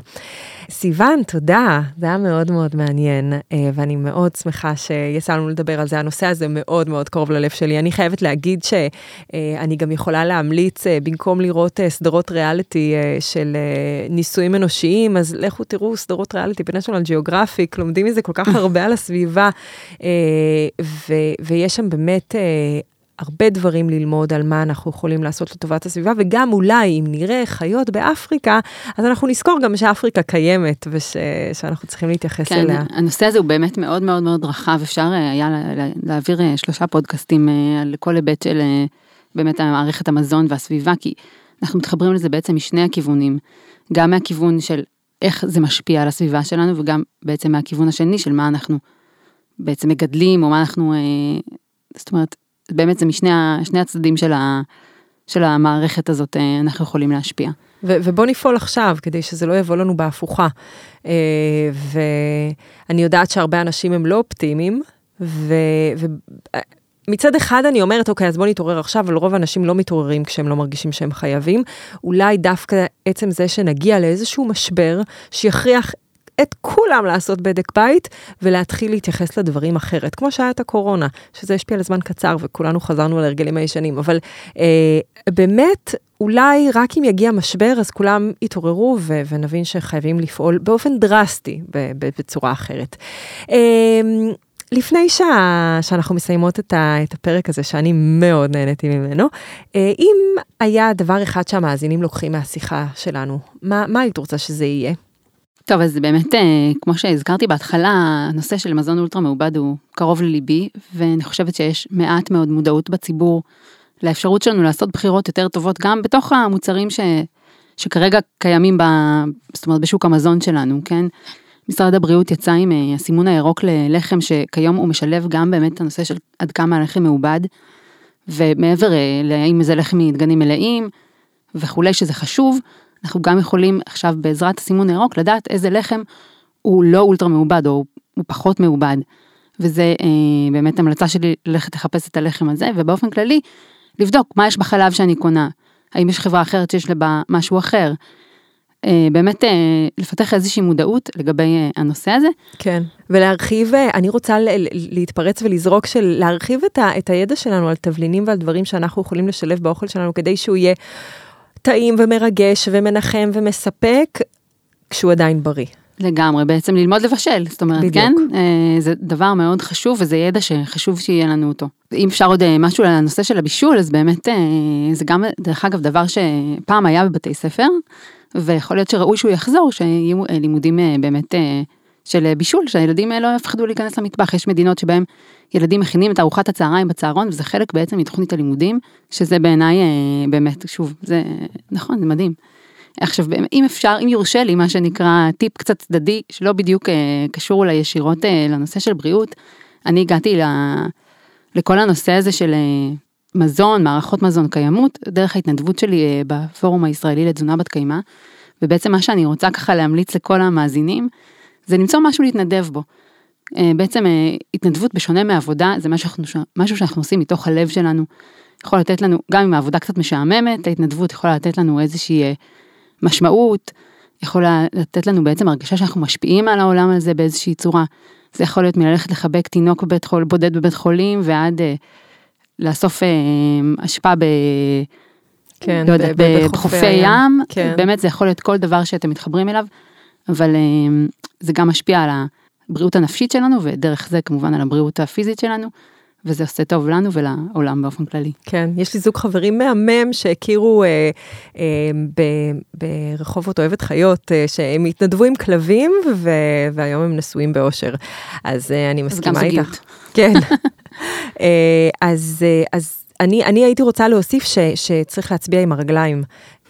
סיוון, תודה, זה היה מאוד מאוד מעניין, אה, ואני מאוד שמחה שיצא לנו לדבר על זה. הנושא הזה מאוד מאוד קרוב ללב שלי. אני חייבת להגיד שאני גם יכולה להמליץ, אה, במקום לראות אה, סדרות ריאליטי של ניסויים אנושיים, אז לכו תראו סדרות ריאליטי בנשיונל ג'יאוגרפיק, לומדים מזה כל כך הרבה על הסביבה, ו- ויש שם באמת הרבה דברים ללמוד על מה אנחנו יכולים לעשות לטובת הסביבה, וגם אולי אם נראה חיות באפריקה, אז אנחנו נזכור גם שאפריקה קיימת ושאנחנו צריכים להתייחס כן, אליה. הנושא הזה הוא באמת מאוד מאוד מאוד רחב, אפשר אה, היה להעביר אה, שלושה פודקאסטים אה, על כל היבט של באמת מערכת המזון והסביבה, כי אנחנו מתחברים לזה בעצם משני הכיוונים, גם מהכיוון של איך זה משפיע על הסביבה שלנו, וגם בעצם מהכיוון השני של מה אנחנו בעצם מגדלים, או מה אנחנו, זאת אומרת, באמת זה משני הצדדים של, ה, של המערכת הזאת אנחנו יכולים להשפיע. ו- ובוא נפעול עכשיו, כדי שזה לא יבוא לנו בהפוכה. Uh, ואני יודעת שהרבה אנשים הם לא אופטימיים, ומצד ו- אחד אני אומרת, אוקיי, אז בוא נתעורר עכשיו, אבל רוב האנשים לא מתעוררים כשהם לא מרגישים שהם חייבים. אולי דווקא עצם זה שנגיע לאיזשהו משבר, שיכריח את כולם לעשות בדק בית ולהתחיל להתייחס לדברים אחרת, כמו שהיה את הקורונה, שזה השפיע לזמן קצר וכולנו חזרנו להרגלים הישנים, אבל אה, באמת, אולי רק אם יגיע משבר אז כולם יתעוררו ו- ונבין שחייבים לפעול באופן דרסטי בצורה אחרת. אה, לפני שעה שאנחנו מסיימות את, ה, את הפרק הזה, שאני מאוד נהניתי ממנו, אה, אם היה דבר אחד שהמאזינים לוקחים מהשיחה שלנו, מה, מה היית רוצה שזה יהיה? טוב, אז באמת, אה, כמו שהזכרתי בהתחלה, הנושא של מזון אולטרה מעובד הוא קרוב לליבי, ואני חושבת שיש מעט מאוד מודעות בציבור לאפשרות שלנו לעשות בחירות יותר טובות, גם בתוך המוצרים ש, שכרגע קיימים ב, זאת אומרת, בשוק המזון שלנו, כן? משרד הבריאות יצא עם אה, הסימון הירוק ללחם, שכיום הוא משלב גם באמת את הנושא של עד כמה הלחם מעובד, ומעבר אה, לאם זה לחם מדגנים מלאים וכולי, שזה חשוב, אנחנו גם יכולים עכשיו בעזרת הסימון הירוק לדעת איזה לחם הוא לא אולטרה מעובד או הוא פחות מעובד. וזה אה, באמת המלצה שלי ללכת לחפש את הלחם הזה ובאופן כללי לבדוק מה יש בחלב שאני קונה. האם יש חברה אחרת שיש לה משהו אחר. אה, באמת אה, לפתח איזושהי מודעות לגבי אה, הנושא הזה. כן, ולהרחיב, אה, אני רוצה להתפרץ ולזרוק של להרחיב את, ה, את הידע שלנו על תבלינים ועל דברים שאנחנו יכולים לשלב באוכל שלנו כדי שהוא יהיה טעים ומרגש ומנחם ומספק, כשהוא עדיין בריא. לגמרי, בעצם ללמוד לבשל, זאת אומרת, בדיוק. כן? אה, זה דבר מאוד חשוב וזה ידע שחשוב שיהיה לנו אותו. אם אפשר עוד אה, משהו על הנושא של הבישול, אז באמת אה, זה גם, דרך אגב, דבר שפעם היה בבתי ספר, ויכול להיות שראוי שהוא יחזור, שיהיו לימודים באמת של בישול, שהילדים לא יפחדו להיכנס למטבח. יש מדינות שבהם ילדים מכינים את ארוחת הצהריים בצהרון, וזה חלק בעצם מתוכנית הלימודים, שזה בעיניי באמת, שוב, זה נכון, זה מדהים. עכשיו, אם אפשר, אם יורשה לי, מה שנקרא טיפ קצת צדדי, שלא בדיוק אה, קשור אולי ישירות אה, לנושא של בריאות, אני הגעתי ל, לכל הנושא הזה של אה, מזון, מערכות מזון, קיימות, דרך ההתנדבות שלי אה, בפורום הישראלי לתזונה בת קיימא, ובעצם מה שאני רוצה ככה להמליץ לכל המאזינים, זה למצוא משהו להתנדב בו. אה, בעצם אה, התנדבות בשונה מעבודה, זה משהו, משהו שאנחנו עושים מתוך הלב שלנו. יכול לתת לנו, גם אם העבודה קצת משעממת, ההתנדבות יכולה לתת לנו איזושהי אה, משמעות, יכולה לתת לנו בעצם הרגשה שאנחנו משפיעים על העולם הזה באיזושהי צורה. זה יכול להיות מללכת לחבק תינוק בבית חול, בודד בבית חולים ועד אה, לאסוף אה, אשפה ב... כן, לא יודעת, בחופי ים, כן. באמת זה יכול להיות כל דבר שאתם מתחברים אליו, אבל אה, זה גם משפיע על הבריאות הנפשית שלנו ודרך זה כמובן על הבריאות הפיזית שלנו. וזה עושה טוב לנו ולעולם באופן כללי. כן, יש לי זוג חברים מהמם שהכירו אה, אה, ב, ברחובות אוהבת חיות, אה, שהם התנדבו עם כלבים, ו, והיום הם נשואים באושר. אז אה, אני מסכימה איתך. כן. אה, אז, אה, אז אני, אני הייתי רוצה להוסיף ש, שצריך להצביע עם הרגליים.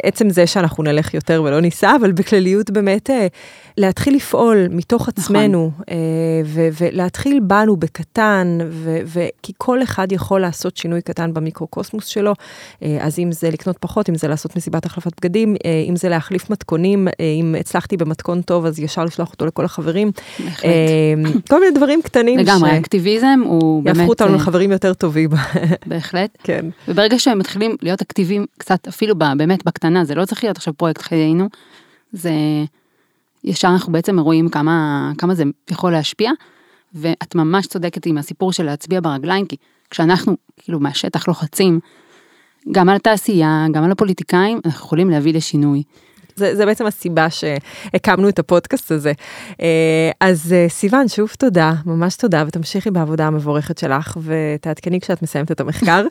עצם זה שאנחנו נלך יותר ולא ניסע, אבל בכלליות באמת אה, להתחיל לפעול מתוך נכון. עצמנו, נכון. ו- ולהתחיל בנו בקטן, ו- כי כל אחד יכול לעשות שינוי קטן במיקרוקוסמוס שלו, אה, אז אם זה לקנות פחות, אם זה לעשות מסיבת החלפת בגדים, אם זה להחליף מתכונים, אם הצלחתי במתכון טוב, אז ישר לשלוח אותו לכל החברים. בהחלט. כל מיני דברים קטנים. לגמרי, ש... אקטיביזם הוא באמת... יהפכו אותנו לחברים יותר טובים. בהחלט. כן. וברגע שהם מתחילים להיות אקטיביים קצת, אפילו באמת בקטנה, זה לא צריך להיות עכשיו פרויקט חיינו, זה... ישר אנחנו בעצם רואים כמה, כמה זה יכול להשפיע, ואת ממש צודקת עם הסיפור של להצביע ברגליים, כי כשאנחנו כאילו מהשטח לוחצים, גם על התעשייה, גם על הפוליטיקאים, אנחנו יכולים להביא לשינוי. זה, זה בעצם הסיבה שהקמנו את הפודקאסט הזה. אז סיוון, שוב תודה, ממש תודה, ותמשיכי בעבודה המבורכת שלך, ותעדכני כשאת מסיימת את המחקר.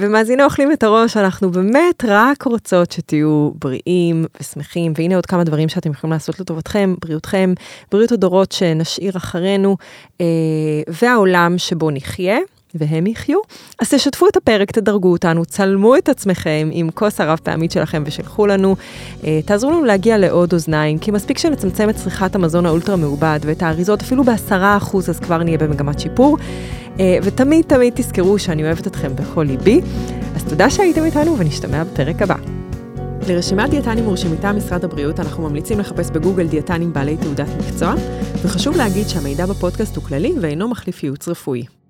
ומאזיני אוכלים את הראש, אנחנו באמת רק רוצות שתהיו בריאים ושמחים, והנה עוד כמה דברים שאתם יכולים לעשות לטובתכם, בריאותכם, בריאות הדורות שנשאיר אחרינו, והעולם שבו נחיה. והם יחיו. אז תשתפו את הפרק, תדרגו אותנו, צלמו את עצמכם עם כוס הרב פעמית שלכם ושלחו לנו. אה, תעזרו לנו להגיע לעוד אוזניים, כי מספיק שנצמצם את צריכת המזון האולטרה מעובד ואת האריזות אפילו בעשרה אחוז, אז כבר נהיה במגמת שיפור. אה, ותמיד תמיד תזכרו שאני אוהבת אתכם בכל ליבי. אז תודה שהייתם איתנו ונשתמע בפרק הבא. לרשימת דיאטנים מורשים מטעם משרד הבריאות אנחנו ממליצים לחפש בגוגל דיאטנים בעלי תעודת מקצוע, וחשוב להגיד שהמידע בפודקאסט הוא כללי ואינו מחליף ייעוץ רפואי.